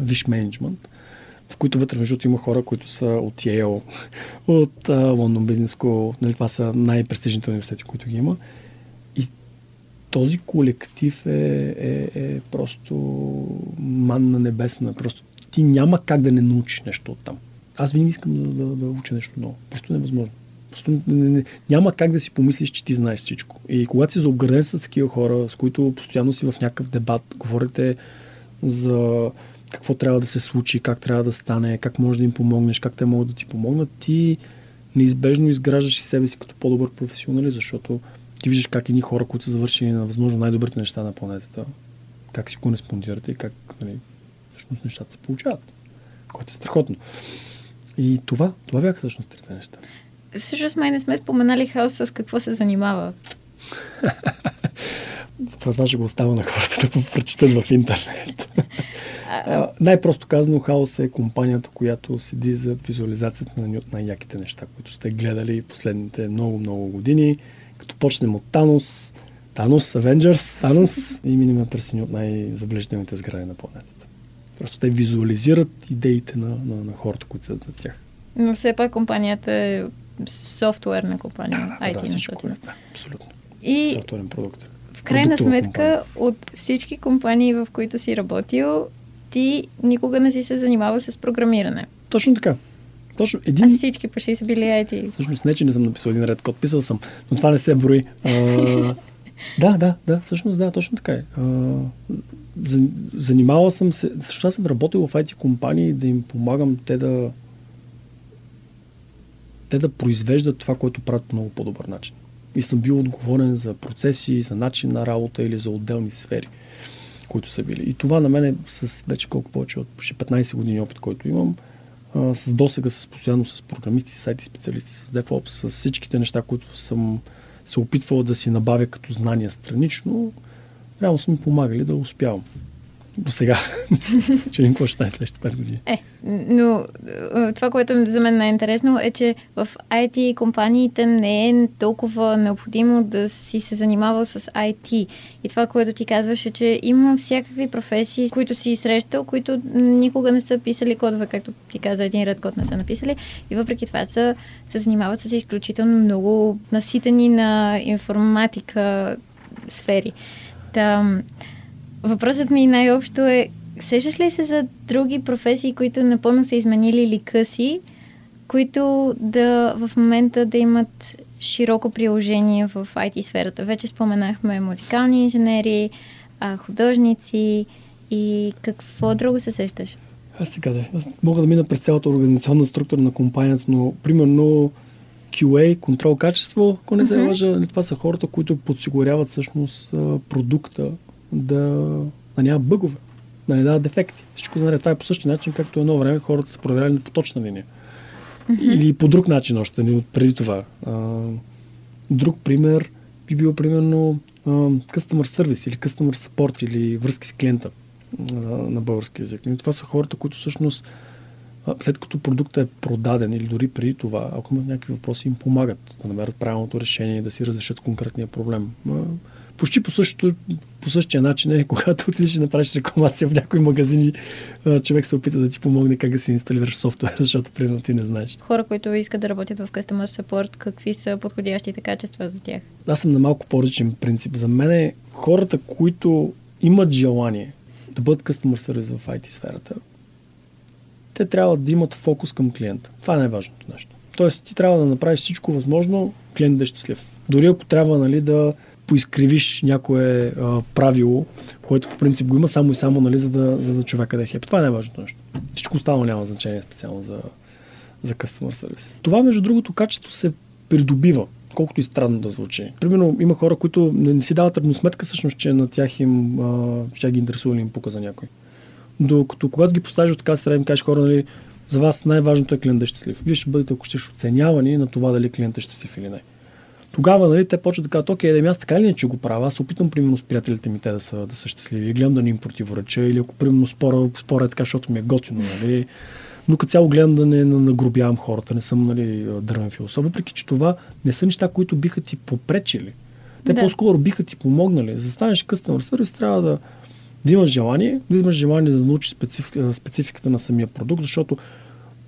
виш менеджмент, в които вътре между има хора, които са от Yale, от London Business School, нали, това са най-престижните университети, които ги има този колектив е, е, е просто манна небесна. Просто ти няма как да не научиш нещо от там. аз винаги искам да, да, да уча нещо ново. Просто невъзможно. Просто няма как да си помислиш, че ти знаеш всичко. И когато си заобграден с такива хора, с които постоянно си в някакъв дебат, говорите за какво трябва да се случи, как трябва да стане, как може да им помогнеш, как те могат да ти помогнат, ти неизбежно изграждаш и себе си като по-добър професионалист, защото ти виждаш как едни хора, които са завършили на възможно най-добрите неща на планетата, как си кореспондирате и как нали, всъщност нещата се получават. Което е страхотно. И това, това бяха всъщност трите неща. Всъщност май не сме споменали хаос с какво се занимава. това ще го остава на хората да прочитат в интернет. А, най-просто казано, Хаос е компанията, която седи за визуализацията на най-яките неща, които сте гледали последните много-много години. Като почнем от Танос, Танос, Avengers, Танос и минем през от най-заближителните сгради на планетата. Просто те визуализират идеите на, на, на хората, които са за тях. Но все пак компанията е софтуерна компания. Да, да, IT да, всичко е, да, абсолютно. И Софтуерен продукт. В крайна сметка, компания. от всички компании, в които си работил, ти никога не си се занимавал с програмиране. Точно така. Точно един... А всички почти са били IT. Всъщност не, че не съм написал един ред код, писал съм, но това не се брои. А, да, да, да, всъщност да, точно така е. А, занимавал съм се, защото аз съм работил в IT компании да им помагам те да те да произвеждат това, което правят по много по-добър начин. И съм бил отговорен за процеси, за начин на работа или за отделни сфери които са били. И това на мен е с вече колко повече от 15 години опит, който имам, а, с досега, с постоянно с програмисти, сайти специалисти, с DevOps, с всичките неща, които съм се опитвал да си набавя като знания странично, реално са ми помагали да успявам до сега. че какво ще стане следващите 5 години. Е, но това, което за мен е интересно е, че в IT компаниите не е толкова необходимо да си се занимавал с IT. И това, което ти казваш е, че има всякакви професии, които си срещал, които никога не са писали кодове, както ти каза, един ред код не са написали. И въпреки това са, се занимават с изключително много наситени на информатика сфери. Та, Въпросът ми най-общо е, сещаш ли се за други професии, които напълно са изменили лика си, които да в момента да имат широко приложение в IT сферата? Вече споменахме музикални инженери, художници и какво друго се сещаш? Аз сега да. Мога да мина през цялата организационна структура на компанията, но примерно QA, контрол качество, ако не се uh-huh. лъжа, това са хората, които подсигуряват всъщност продукта да, да няма бъгове, да не дава дефекти. Всичко да Това е по същия начин, както едно време хората са проверяли по точна линия. Mm-hmm. Или по друг начин още, не преди това. А, друг пример би бил примерно а, customer service или customer support или връзки с клиента а, на български язик. И това са хората, които всъщност след като продуктът е продаден или дори преди това, ако имат някакви въпроси, им помагат да намерят правилното решение, да си разрешат конкретния проблем почти по, същото, по същия начин е, когато отидеш и направиш рекламация в някои магазини, човек се опита да ти помогне как да си инсталираш софтуер, защото примерно ти не знаеш. Хора, които искат да работят в Customer Support, какви са подходящите качества за тях? Аз съм на малко по-различен принцип. За мен е хората, които имат желание да бъдат Customer Service в IT сферата, те трябва да имат фокус към клиента. Това е най-важното нещо. Тоест, ти трябва да направиш всичко възможно, клиент да е щастлив. Дори ако трябва нали, да поизкривиш някое а, правило, което по принцип го има само и само, нали, за, да, за да човека да е хеп. Това е най-важното нещо. Всичко останало няма значение специално за, за customer service. Това, между другото, качество се придобива, колкото и странно да звучи. Примерно, има хора, които не, не си дават равносметка, всъщност, че на тях им а, ще ги интересува или им пука за някой. Докато когато ги поставиш в така среда, им кажеш хора, нали, за вас най-важното е клиент да е щастлив. Вие ще бъдете, ако ще оценявани на това дали клиент е щастлив или не тогава нали, те почват да кажат, окей, да аз така или не, че го правя, аз опитам примерно с приятелите ми те да са, да са щастливи, гледам да не им противореча или ако примерно спора, спора е така, защото ми е готино, нали, но като цяло гледам да не нагрубявам хората, не съм нали, дървен философ, въпреки че това не са неща, които биха ти попречили. Те да. по-скоро биха ти помогнали. За да станеш къстъмър сервис, трябва да, да имаш желание, да имаш желание да научиш специфика, спецификата на самия продукт, защото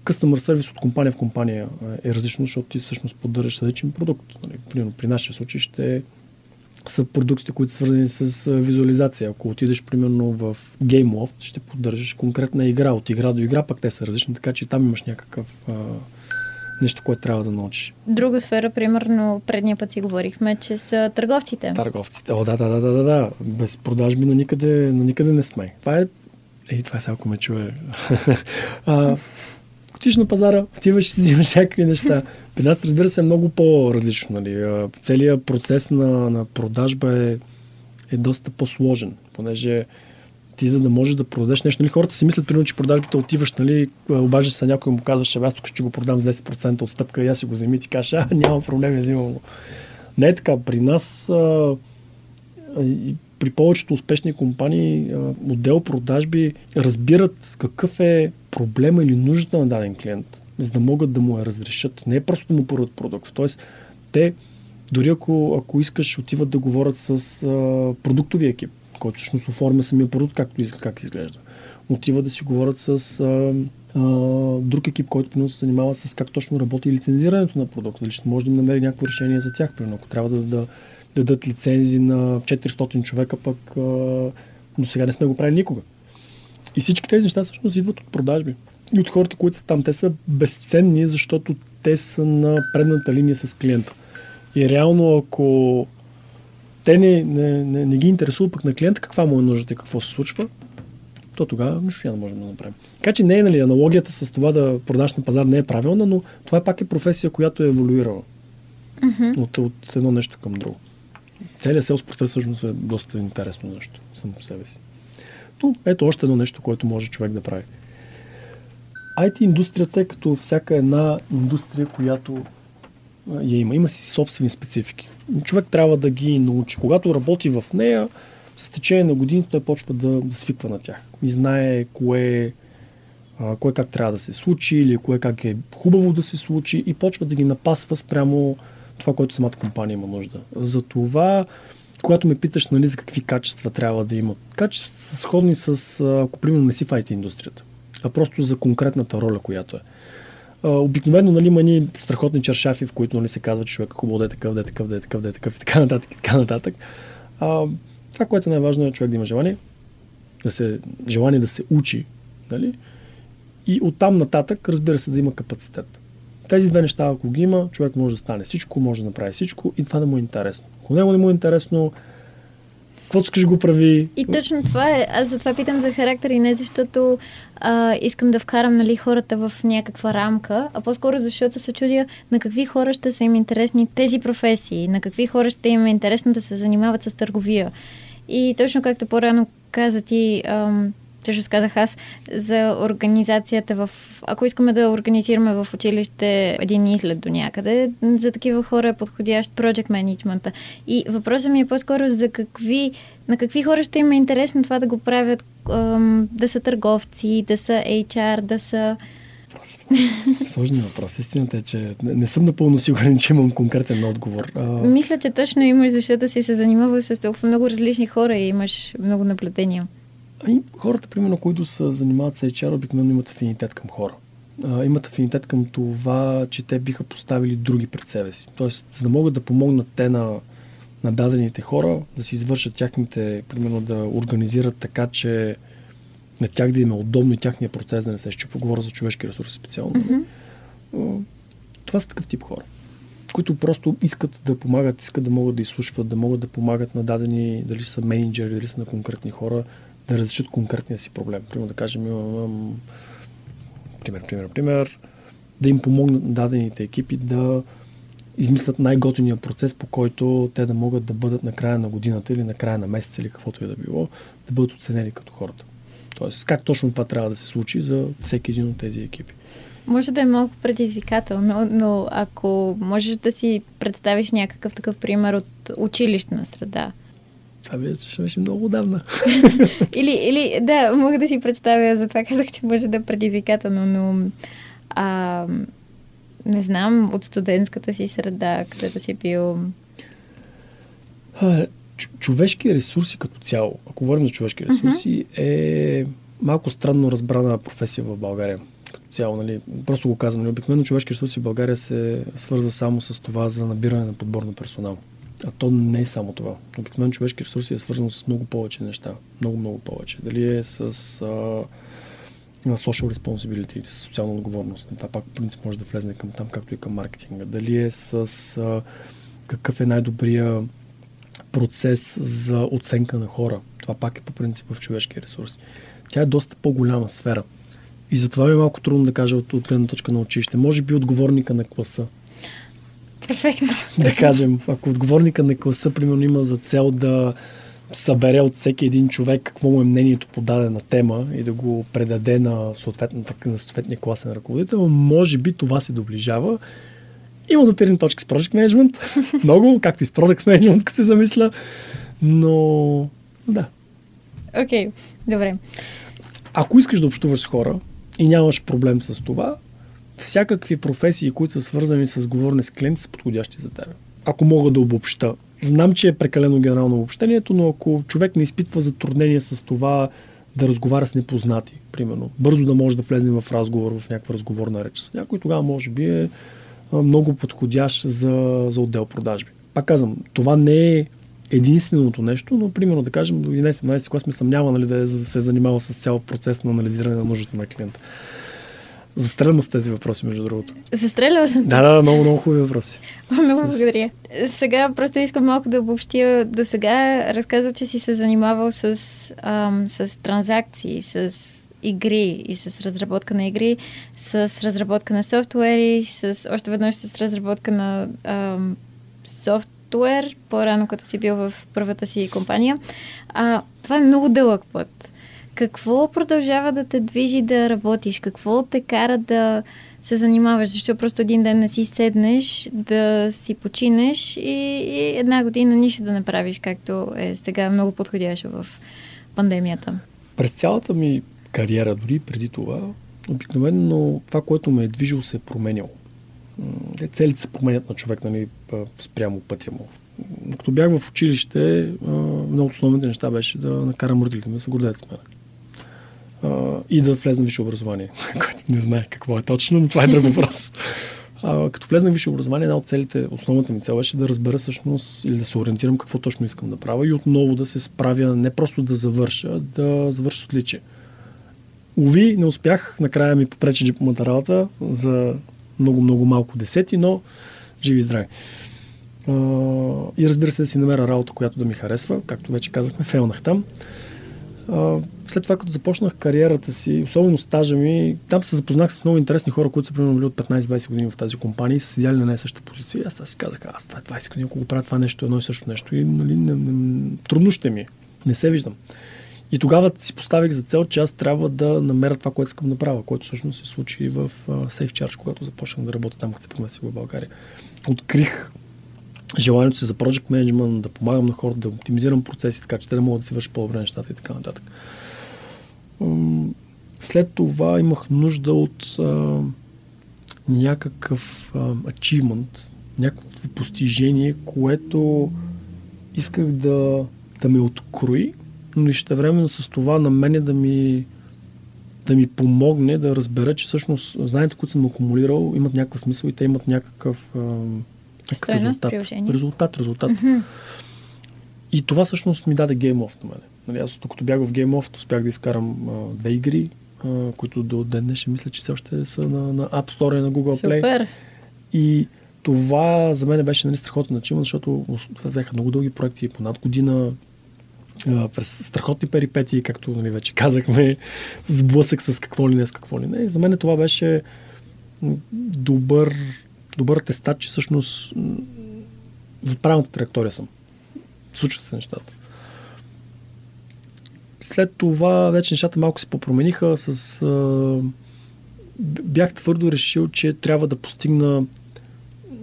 Customer сервис от компания в компания е различно, защото ти всъщност поддържаш различен продукт. Нали, примерно, при нашия случай ще са продуктите, които са свързани с визуализация. Ако отидеш примерно в GameLoft, ще поддържаш конкретна игра. От игра до игра пък те са различни, така че там имаш някакъв а, нещо, което трябва да научиш. Друга сфера, примерно, предния път си говорихме, че са търговците. Търговците. О, да, да, да, да, да. Без продажби на никъде, на никъде не сме. Това е... Ей, това е сега, ако ме чуе. а, отиш на пазара, отиваш и взимаш всякакви неща. При нас, разбира се, е много по-различно. Нали? Целият процес на, на продажба е, е доста по-сложен, понеже ти за да можеш да продадеш нещо, нали, хората си мислят, примерно, че продажбите отиваш, нали, обаждаш се някой и му казваш, аз тук ще го продам с 10% отстъпка и аз си го вземи, ти кажеш, а, няма проблем, взимам го. Не е така. При нас а, и при повечето успешни компании отдел продажби разбират какъв е проблема или нуждата на даден клиент, за да могат да му я разрешат. Не е просто му поръдат продукт. Тоест, те, дори ако, ако искаш, отиват да говорят с а, продуктови екип, който всъщност оформя самия продукт, както как изглежда. Отиват да си говорят с а, а, друг екип, който се занимава с как точно работи лицензирането на продукта. Дали може да намери някакво решение за тях. Примерно, ако трябва да, да дадат лицензи на 400 човека, пък а, до сега не сме го правили никога. И всички тези неща всъщност идват от продажби. И от хората, които са там. Те са безценни, защото те са на предната линия с клиента. И реално, ако те не, не, не, не ги интересува пък на клиента каква му е нуждата и какво се случва, то тогава нищо няма да можем да направим. Така че не е, нали, аналогията с това да продаш на пазар не е правилна, но това пак е професия, която е еволюирала mm-hmm. от, от едно нещо към друго. Целият селс процес всъщност е доста интересно нещо само по себе си. Но ето още едно нещо, което може човек да прави. IT индустрията е като всяка една индустрия, която я има. Има си собствени специфики. Човек трябва да ги научи. Когато работи в нея, с течение на годините той почва да, да свиква на тях. И знае кое, кое как трябва да се случи или кое как е хубаво да се случи и почва да ги напасва спрямо това, което самата компания има нужда. Затова, когато ме питаш нали, за какви качества трябва да има, качества са сходни с, ако примерно не си в IT индустрията, а просто за конкретната роля, която е. обикновено нали, има ни страхотни чершафи, в които нали, се казва, че човек е хубаво да е такъв, да е такъв, да е такъв, да е такъв и така нататък. И така нататък. А, това, което е най-важно е човек да има желание, да се, желание да се учи, нали? и оттам нататък, разбира се, да има капацитет. Тези две неща, ако ги има, човек може да стане всичко, може да направи всичко и това да му е интересно. Ако него не му е интересно, каквото искаш го прави. И точно това е. Аз затова питам за характер и не защото а, искам да вкарам нали, хората в някаква рамка, а по-скоро защото се чудя на какви хора ще са им интересни тези професии, на какви хора ще им е интересно да се занимават с търговия. И точно както по-рано каза ти, ам, също казах аз, за организацията в... Ако искаме да организираме в училище един излет до някъде, за такива хора е подходящ project management. И въпросът ми е по-скоро за какви... На какви хора ще има интересно това да го правят, да са търговци, да са HR, да са... Сложни въпрос. Истината е, че не, не съм напълно сигурен, че имам конкретен отговор. А... Мисля, че точно имаш, защото си се занимавал с толкова много различни хора и имаш много наблюдения. Ами, хората, примерно, които се занимават с HR, обикновено имат афинитет към хора. А, имат афинитет към това, че те биха поставили други пред себе си. Тоест, за да могат да помогнат те на, на дадените хора, да си извършат тяхните, примерно да организират така, че на тях да им е удобно и тяхния процес да не се щупва. Говоря за човешки ресурси специално. Mm-hmm. Това са такъв тип хора, които просто искат да помагат, искат да могат да изслушват, да могат да помагат на дадени, дали са менеджери, дали са на конкретни хора, да разрешат конкретния си проблем. Примерно да кажем, имам, пример, пример, пример, да им помогнат дадените екипи да измислят най-готиния процес, по който те да могат да бъдат на края на годината или на края на месеца или каквото и да било, да бъдат оценени като хората. Тоест, как точно това трябва да се случи за всеки един от тези екипи. Може да е малко предизвикателно, но ако можеш да си представиш някакъв такъв пример от училищна среда, това беше, много давна. или, или, да, мога да си представя, затова казах, че може да е предизвикателно, но а, не знам, от студентската си среда, където си бил... А, човешки ресурси като цяло, ако говорим за човешки ресурси, uh-huh. е малко странно разбрана професия в България. Като цяло, нали, просто го казвам, нали, обикновено човешки ресурси в България се свързва само с това за набиране на подбор на персонал. А то не е само това. Обикновено човешки ресурси е свързано с много повече неща. Много, много повече. Дали е с а, social responsibility или с социална отговорност. Това пак по принцип може да влезне към там, както и към маркетинга. Дали е с а, какъв е най-добрия процес за оценка на хора. Това пак е по принцип в човешки ресурси. Тя е доста по-голяма сфера. И затова е малко трудно да кажа от, от гледна точка на училище. Може би отговорника на класа. Перфектно. Да кажем, ако отговорника на класа, примерно, има за цел да събере от всеки един човек какво му е мнението по дадена тема и да го предаде на, на съответния класен ръководител, може би това се доближава. Има допирни точки с Project Management. Много, както и с Product Management, като се замисля. Но, да. Окей, okay, добре. Ако искаш да общуваш с хора и нямаш проблем с това, всякакви професии, които са свързани с говорене с клиенти, са подходящи за теб. Ако мога да обобща. Знам, че е прекалено генерално обобщението, но ако човек не изпитва затруднение с това да разговаря с непознати, примерно, бързо да може да влезе в разговор, в някаква разговорна реч с някой, тогава може би е много подходящ за, за отдел продажби. Пак казвам, това не е единственото нещо, но примерно да кажем до 11-12 клас ме съмнява нали, да, е, да се е занимава с цял процес на анализиране на нуждата на клиента. Застрелям с тези въпроси, между другото. Застреляла съм. Да, да, много, много хубави въпроси. много благодаря. Сега просто искам малко да обобщя. До сега разказа, че си се занимавал с, ам, с транзакции, с игри и с разработка на игри, с разработка на софтуери, с още веднъж с разработка на ам, софтуер, по-рано като си бил в първата си компания. А, това е много дълъг път. Какво продължава да те движи да работиш? Какво те кара да се занимаваш? Защо просто един ден не си седнеш, да си починеш и, и една година нищо да направиш, както е сега много подходящо в пандемията? През цялата ми кариера, дори преди това, обикновено това, което ме е движило, се е променяло. Целите се променят на човек, нали, спрямо пътя му. Като бях в училище, много от основните неща беше да накарам родителите ми да се гордеят с мен. И да влезна в висше образование, което не знае какво е точно, но това е друг въпрос. Като влезна в висше образование, една от целите, основната ми цел беше да разбера всъщност или да се ориентирам какво точно искам да правя и отново да се справя, не просто да завърша, да завърша с отличие. Уви, не успях. Накрая ми попречи дипломата работа за много-много малко десети, но живи и здрави. и разбира се да си намеря работа, която да ми харесва. Както вече казахме, фелнах там. След това, като започнах кариерата си, особено стажа ми, там се запознах с много интересни хора, които са примерно били от 15-20 години в тази компания и са седяли на най-същата позиция. Аз си казах, аз това е 20 години, ако го правя това нещо, едно и също нещо. И нали, не, не, трудно ще ми. Не се виждам. И тогава си поставих за цел, че аз трябва да намеря това, което искам да правя, което всъщност се случи в uh, когато започнах да работя там, като се преместих в България. Открих желанието си за project management, да помагам на хората, да оптимизирам процеси, така че те да могат да си вършат по-добре нещата и така нататък. След това имах нужда от uh, някакъв uh, achievement, някакво постижение, което исках да, да ме открои но и времено с това на мене да ми, да ми помогне да разбера, че всъщност знаете, които съм акумулирал, имат някакъв смисъл и те имат някакъв, а, някакъв резултат. Приложение. Резултат, резултат. Mm-hmm. И това всъщност ми даде Off на мене. Нали, аз докато бях в Off, успях да изкарам а, две игри, а, които до ден днешен мисля, че все още са на, на App Store и на Google Супер. Play. И това за мен беше нали, страхотно начима, защото това бяха много дълги проекти, по над година през страхотни перипетии, както нали, вече казахме, сблъсък с какво ли не, с какво ли не. И за мен това беше добър, добър тестат, че всъщност в правилната траектория съм. Случват се нещата. След това вече нещата малко се попромениха. С, а, бях твърдо решил, че трябва да постигна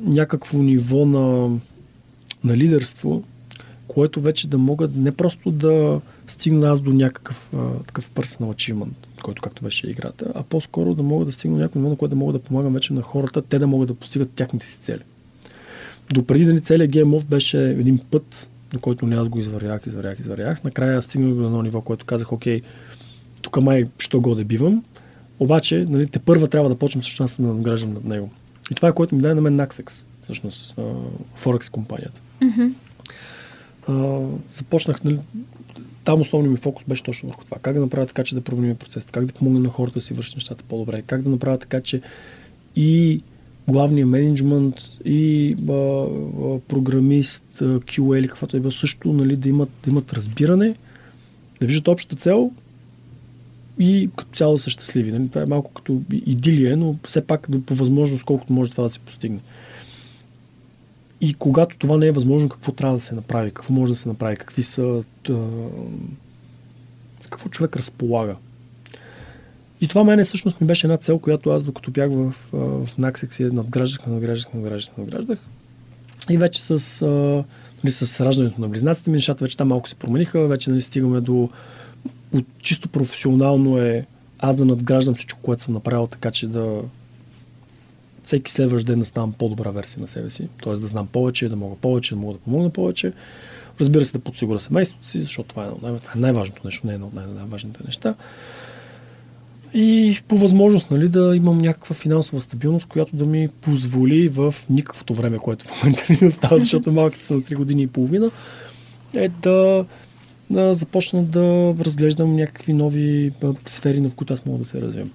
някакво ниво на, на лидерство, което вече да мога не просто да стигна аз до някакъв а, такъв personal achievement, който както беше играта, а по-скоро да мога да стигна някакво ниво, на което да мога да помагам вече на хората, те да могат да постигат тяхните си цели. До преди да ни целият Off беше един път, до който не аз го извървях, извървях, извървях. Накрая стигнах до едно ниво, което казах, окей, тук май що го да бивам, обаче, нали, те първа трябва да почнем с шанса да надграждам над него. И това е което ми даде на мен Naxex, всъщност, Forex компанията. Mm-hmm. а, започнах, нали, там основният ми фокус беше точно върху това. Как да направя така, че да променим процесите, как да помогна на хората да си вършат нещата по-добре, как да направя така, че и главния менеджмент и а, а, програмист, а, QA или каквото е било също, нали, да, имат, да имат разбиране, да виждат общата цел и като цяло са щастливи. Нали? Това е малко като идилия, но все пак да, по възможност колкото може това да се постигне. И когато това не е възможно, какво трябва да се направи, какво може да се направи, какви са... с какво човек разполага. И това мене всъщност ми беше една цел, която аз докато бях в, в Naxex си надграждах, надграждах, надграждах, надграждах. И вече с, нали, с раждането на близнаците ми нещата вече там малко се промениха, вече нали, стигаме до от чисто професионално е аз да надграждам всичко, което съм направил, така че да всеки следващ ден да ставам по-добра версия на себе си. т.е. да знам повече, да мога повече, да мога да помогна повече. Разбира се, да подсигуря семейството си, защото това е най-важното нещо, не е едно от най-важните неща. И по възможност нали, да имам някаква финансова стабилност, която да ми позволи в никаквото време, което в момента ми остава, защото малките са на 3 години и половина, е да, да започна да разглеждам някакви нови сфери, в които аз мога да се развивам.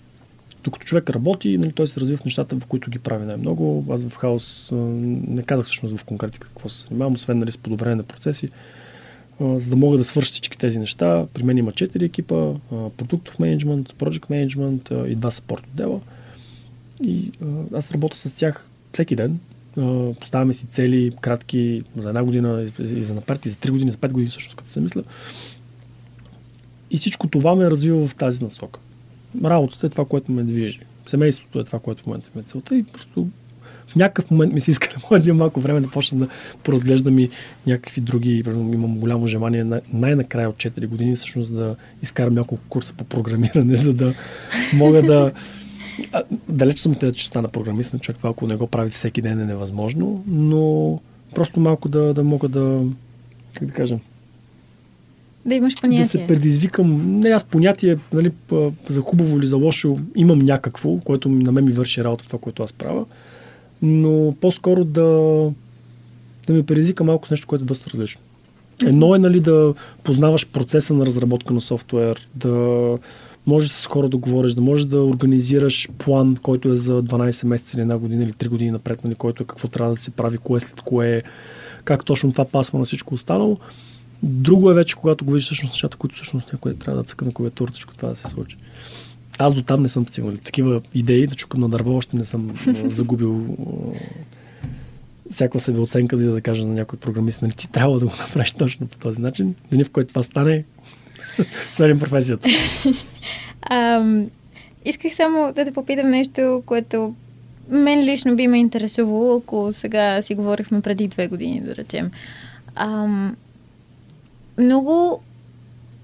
Докато човек работи, нали, той се развива в нещата, в които ги прави най-много. Аз в хаос не казах всъщност в конкретика какво се занимавам, освен нали, с подобрение на процеси за да мога да свърша всички тези неща. При мен има 4 екипа, продуктов менеджмент, project менеджмент и два съпорт отдела. И аз работя с тях всеки ден. Поставяме си цели, кратки, за една година и за напред, и за 3 години, за 5 години, всъщност, като се мисля. И всичко това ме развива в тази насока. Работата е това, което ме движи. Семейството е това, което в момента ме целта и просто в някакъв момент ми се иска да може малко време да почна да поразглеждам и някакви други. Имам голямо желание най-накрая от 4 години всъщност да изкарам няколко курса по програмиране, за да мога да далеч съм те, че стана програмист, човек това, ако не го прави всеки ден е невъзможно, но просто малко да, да мога да, как да кажа, да имаш понятие. Да се предизвикам. Не, аз понятие нали, за хубаво или за лошо имам някакво, което на мен ми върши работа това, което аз правя но по-скоро да, да ми предизвика малко с нещо, което е доста различно. Едно е нали, да познаваш процеса на разработка на софтуер, да можеш с хора да говориш, да можеш да организираш план, който е за 12 месеца или една година или 3 години напред, нали, който е какво трябва да се прави, кое след кое, как точно това пасва на всичко останало. Друго е вече, когато го видиш всъщност нещата, които всъщност някой трябва да цъка на клавиатура, всичко това да се случи. Аз до там не съм стигнал. Такива идеи да чукам на дърво още не съм загубил всяка себе оценка, за да кажа на някой програмист, нали ти трябва да го направиш точно по този начин. Деня в който това стане, сменим професията. Um, исках само да те попитам нещо, което мен лично би ме интересувало, ако сега си говорихме преди две години, да речем. Um, много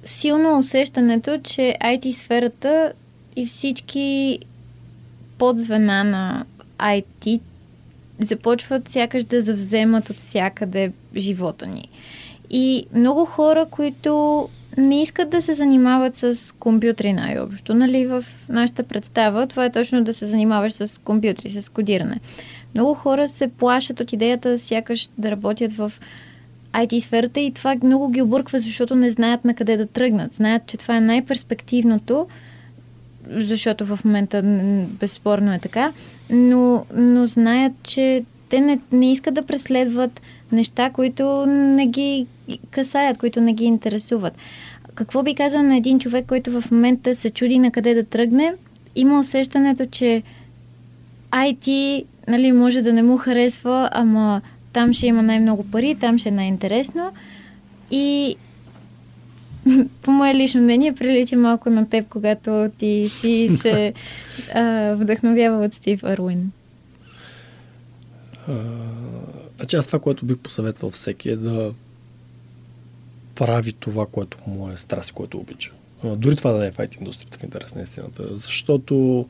силно усещането, че IT сферата и всички подзвена на IT започват сякаш да завземат от всякъде живота ни. И много хора, които не искат да се занимават с компютри най-общо. Нали, в нашата представа това е точно да се занимаваш с компютри, с кодиране. Много хора се плашат от идеята сякаш да работят в IT сферата и това много ги обърква, защото не знаят на къде да тръгнат. Знаят, че това е най-перспективното, защото в момента безспорно е така, но, но знаят, че те не, не искат да преследват неща, които не ги касаят, които не ги интересуват. Какво би казал на един човек, който в момента се чуди на къде да тръгне? Има усещането, че IT нали, може да не му харесва, ама там ще има най-много пари, там ще е най-интересно. И по мое лично мнение, прилича малко на теб, когато ти си се а, вдъхновява от Стив Арвин. Значи аз това, което бих посъветвал всеки е да прави това, което му е страст, което обича. А, дори това да не е файт индустрията в интерес на истината. Защото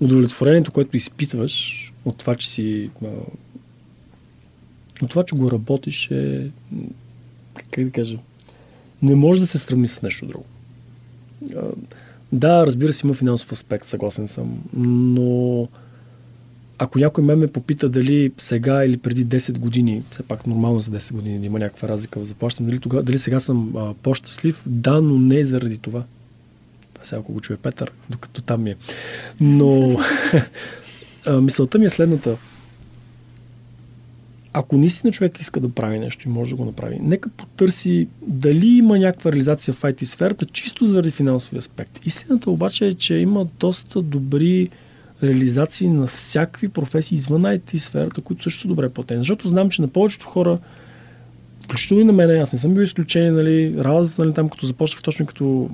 удовлетворението, което изпитваш от това, че си от това, че го работиш е как да кажа, не може да се сравни с нещо друго. Да, разбира се, има финансов аспект, съгласен съм, но ако някой ме ме попита дали сега или преди 10 години, все пак нормално за 10 години да има някаква разлика в заплащане, дали, тогава, дали сега съм а, по-щастлив, да, но не заради това. Това сега ако го чуе Петър, докато там ми е. Но а, мисълта ми е следната. Ако наистина човек иска да прави нещо и може да го направи, нека потърси дали има някаква реализация в IT сферата, чисто заради финансови аспект. Истината обаче е, че има доста добри реализации на всякакви професии извън IT сферата, които също са добре платени. Защото знам, че на повечето хора, включително и на мен, аз не съм бил изключение, нали, работата нали, там, като започнах точно като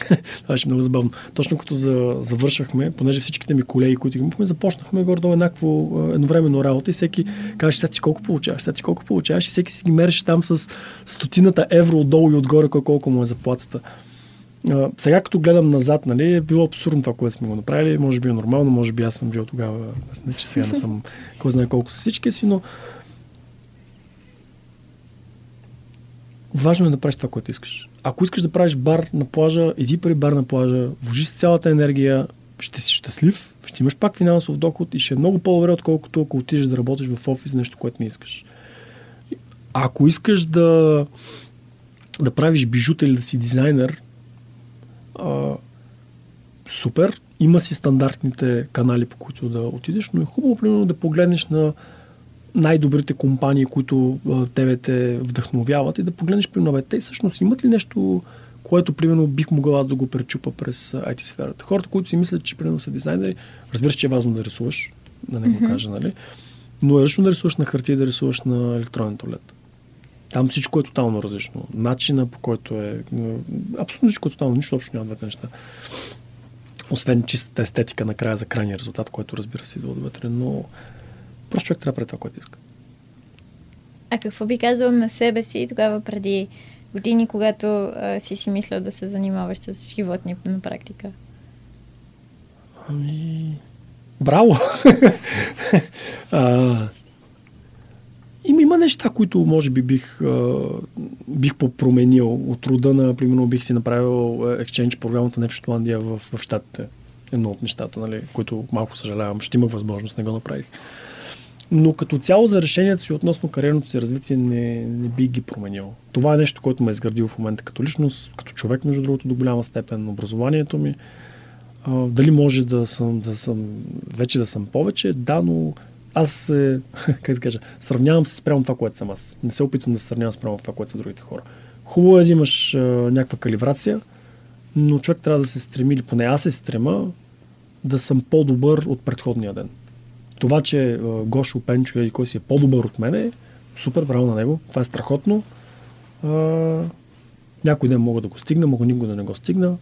това беше много забавно. Точно като за, завършахме, понеже всичките ми колеги, които имахме, започнахме горе-долу еднакво едновременно работа и всеки каже, сега ти колко получаваш, сега ти колко получаваш и всеки си ги мереше там с стотината евро отдолу и отгоре, колко му е заплатата. А, сега като гледам назад, нали, е било абсурдно това, което сме го направили. Може би е нормално, може би аз съм бил тогава, не че сега не съм, кой знае колко са всички си, но важно е да правиш това, което искаш. Ако искаш да правиш бар на плажа, иди при бар на плажа, вложи си цялата енергия, ще си щастлив, ще имаш пак финансов доход и ще е много по-добре, отколкото ако отидеш да работиш в офис нещо, което не искаш. Ако искаш да, да правиш бижута или да си дизайнер, а, супер, има си стандартните канали, по които да отидеш, но е хубаво, примерно, да погледнеш на най-добрите компании, които а, тебе те вдъхновяват и да погледнеш, примерно, те всъщност имат ли нещо, което, примерно, бих могъл да го пречупа през IT сферата. Хората, които си мислят, че, примерно, са дизайнери, разбира се, че е важно да рисуваш, да не го кажа, нали? Но е различно да рисуваш на хартия да рисуваш на електронен туалет. Там всичко е тотално различно. Начина по който е... Абсолютно всичко е тотално. Нищо общо няма двете неща. Освен чистата естетика накрая за крайния резултат, който разбира се идва отвътре. Но просто човек трябва да прави това, което иска. А какво би казал на себе си тогава преди години, когато а, си си мислял да се занимаваш с животни на практика? Ами... Браво! а, има, има неща, които може би бих, а, бих променил от рода на, примерно, бих си направил Exchange програмата в Шотландия, в, в Штатите. Едно от нещата, нали, които малко съжалявам. Ще има възможност, не го направих. Но като цяло за решението си относно кариерното си развитие не, не би ги променил. Това е нещо, което ме е изградил в момента като личност, като човек, между другото, до голяма степен. Образованието ми. А, дали може да съм, да съм, вече да съм повече? Да, но аз, е, как да кажа, сравнявам се спрямо това, което съм аз. Не се опитвам да се сравнявам спрямо това, което са другите хора. Хубаво е да имаш а, някаква калибрация, но човек трябва да се стреми, или поне аз се стрема, да съм по-добър от предходния ден. Това, че а, Гошо, Пенчо или кой си е по-добър от мене, супер, браво на него. Това е страхотно. А, някой ден мога да го стигна, мога никога да не го стигна.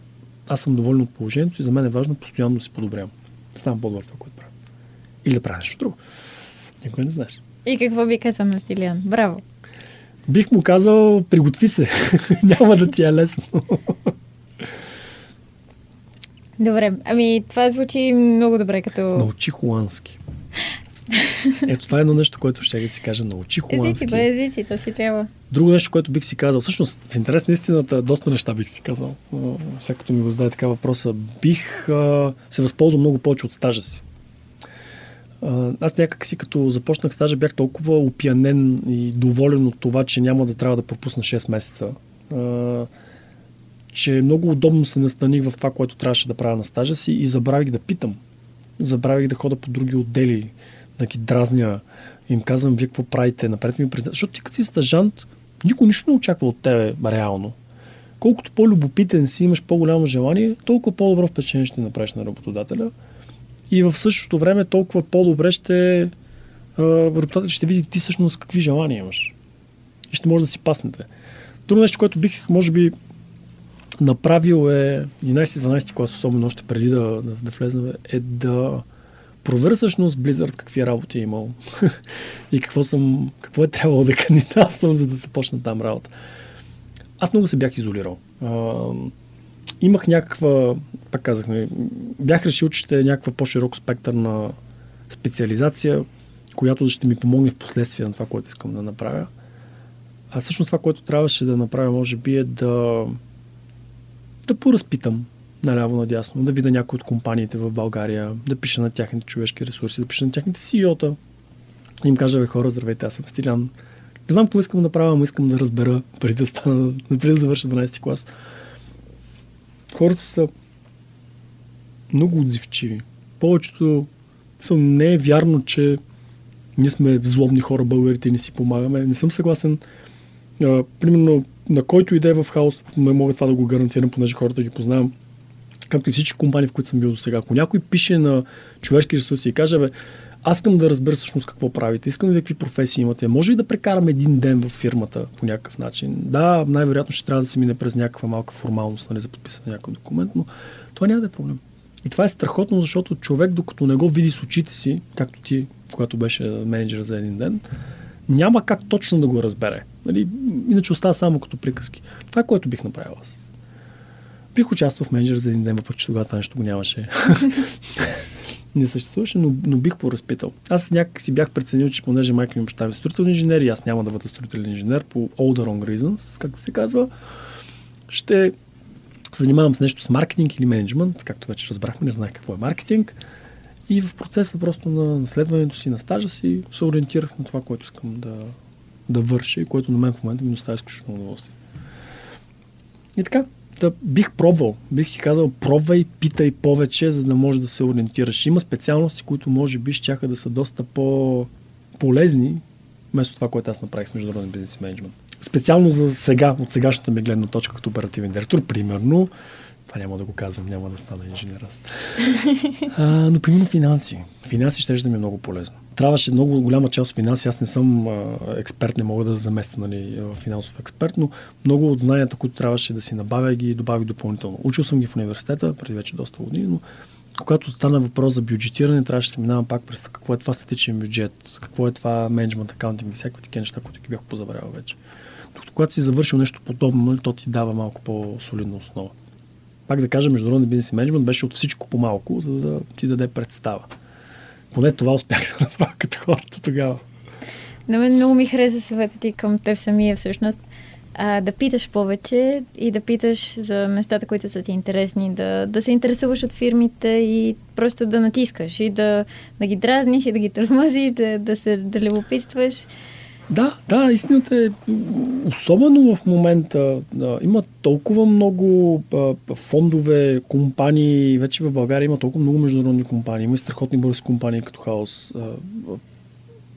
Аз съм доволен от положението и за мен е важно постоянно да се подобрявам. Ставам по-добър това, което правя. Или да правя нещо друго. Никой не знаеш. И какво би казал на Стилиан? Браво! Бих му казал, приготви се. Няма да ти е лесно. Добре, ами това звучи много добре като... Научи холандски. Ето това е едно нещо, което ще да си кажа. Научи холандски. Езици, бе, езици, то си трябва. Друго нещо, което бих си казал, всъщност в интерес на истината, доста неща бих си казал. След като ми го зададе така въпроса, бих а, се възползвал много повече от стажа си. Аз някак си като започнах стажа бях толкова опиянен и доволен от това, че няма да трябва да пропусна 6 месеца. Че много удобно се настаних в това, което трябваше да правя на стажа си и забравих да питам. Забравих да хода по други отдели, да ги дразня. Им казвам, вие какво правите, напред ми пред... Защото ти като си стажант, никой нищо не очаква от тебе реално. Колкото по-любопитен си, имаш по-голямо желание, толкова по-добро впечатление ще направиш на работодателя – и в същото време толкова по-добре ще работодателят ще види ти всъщност какви желания имаш. И ще може да си паснете. Друго нещо, което бих, може би, направил е 11-12 клас, особено още преди да, да, да влезна, е да проверя всъщност Blizzard какви работи е имал и какво, съм, какво е трябвало да кандидатствам, за да започна там работа. Аз много се бях изолирал имах някаква, пак казах, бях решил, че ще е някаква по-широк спектър на специализация, която ще ми помогне в последствие на това, което искам да направя. А всъщност това, което трябваше да направя, може би, е да, да поразпитам наляво надясно, да видя някои от компаниите в България, да пиша на тяхните човешки ресурси, да пиша на тяхните CEO-та. Им кажа, бе хора, здравейте, аз съм Стилян. Не знам какво искам да направя, но искам да разбера преди да стана, преди да завърша 12 клас. Хората са много отзивчиви. Повечето са, не е вярно, че ние сме злобни хора, българите и не си помагаме. Не съм съгласен. А, примерно, на който иде в хаос, ме мога това да го гарантирам, понеже хората ги познавам. Както и всички компании, в които съм бил до сега. Ако някой пише на човешки ресурси и каже, бе, аз искам да разбера всъщност какво правите, искам да ви какви професии имате. Може ли да прекарам един ден в фирмата по някакъв начин? Да, най-вероятно ще трябва да се мине през някаква малка формалност, нали, за подписване на някакъв документ, но това няма да е проблем. И това е страхотно, защото човек, докато не го види с очите си, както ти, когато беше менеджер за един ден, няма как точно да го разбере. Нали? Иначе остава само като приказки. Това е което бих направил аз. Бих участвал в менеджер за един ден, въпреки че тогава това нещо го нямаше. не съществуваше, но, но бих поразпитал. Аз някак си бях преценил, че понеже майка ми баща ми е строителен инженер и аз няма да бъда строителен инженер по the wrong reasons, както се казва, ще се занимавам с нещо с маркетинг или менеджмент, както вече разбрахме, не знаех какво е маркетинг. И в процеса просто на наследването си, на стажа си, се ориентирах на това, което искам да, да върша и което на мен в момента ми доставя изключително удоволствие. И така, да бих пробвал. Бих си казал, пробвай, питай повече, за да можеш да се ориентираш. Има специалности, които може би ще да са доста по-полезни, вместо това, което аз направих с международен бизнес менеджмент. Специално за сега, от сегашната ми гледна точка като оперативен директор, примерно, това няма да го казвам, няма да стана инженер аз. А, но примерно финанси. Финанси ще да ми е много полезно. Трябваше много голяма част от финанси. Аз не съм а, експерт, не мога да заместя нали, финансов експерт, но много от знанията, които трябваше да си набавя, ги добавих допълнително. Учил съм ги в университета преди вече доста години, но когато стана въпрос за бюджетиране, трябваше да минавам пак през какво е това статичен бюджет, какво е това менеджмент акаунтинг и всякакви такива неща, които ги бях позабравял вече. Докато когато си завършил нещо подобно, нали, то ти дава малко по-солидна основа. Пак да кажа, международен бизнес менеджмент беше от всичко по-малко, за да ти даде представа. Поне това успях да направя като хората тогава. На мен много ми хареса съветът ти към теб самия всъщност. А, да питаш повече и да питаш за нещата, които са ти интересни, да, да се интересуваш от фирмите и просто да натискаш и да, да ги дразниш и да ги тормозиш, да, да се да любопитстваш. Да, да, истината е, особено в момента, да, има толкова много а, фондове, компании, вече в България има толкова много международни компании, има и страхотни български компании като Хаос. А,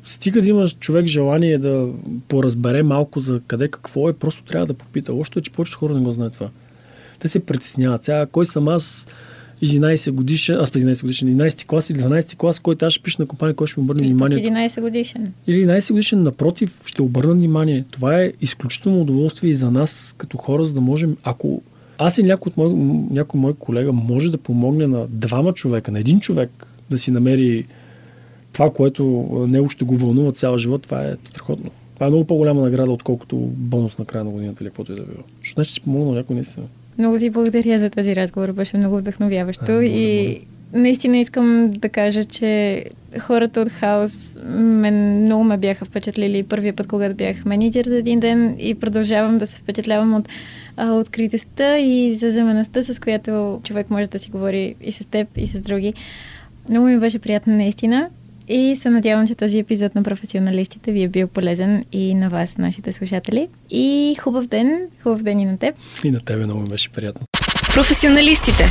стига да имаш човек желание да поразбере малко за къде какво е, просто трябва да попита. Още е, че повечето хора не го знаят това. Те се притесняват. Сега, кой съм аз? 11 годишен, аз 11 годишен, 11 клас или 12 клас, който аз ще пиша на компания, който ще ми обърне внимание. 11 годишен. Или 11 годишен, напротив, ще обърна внимание. Това е изключително удоволствие и за нас като хора, за да можем, ако аз и някой, от мой, някой мой колега може да помогне на двама човека, на един човек да си намери това, което него ще го вълнува цял живот, това е страхотно. Това е много по-голяма награда, отколкото бонус на края на годината или каквото и да било. Защото значи си помогнал някой наистина. Много ти благодаря за този разговор, беше много вдъхновяващо а, и наистина искам да кажа, че хората от Хаос мен много ме бяха впечатлили. Първия път, когато бях менеджер за един ден и продължавам да се впечатлявам от а, откритостта и заземеността, с която човек може да си говори и с теб, и с други. Много ми беше приятно наистина и се надявам, че този епизод на професионалистите ви е бил полезен и на вас, нашите слушатели. И хубав ден, хубав ден и на теб. И на тебе много ми беше приятно. Професионалистите.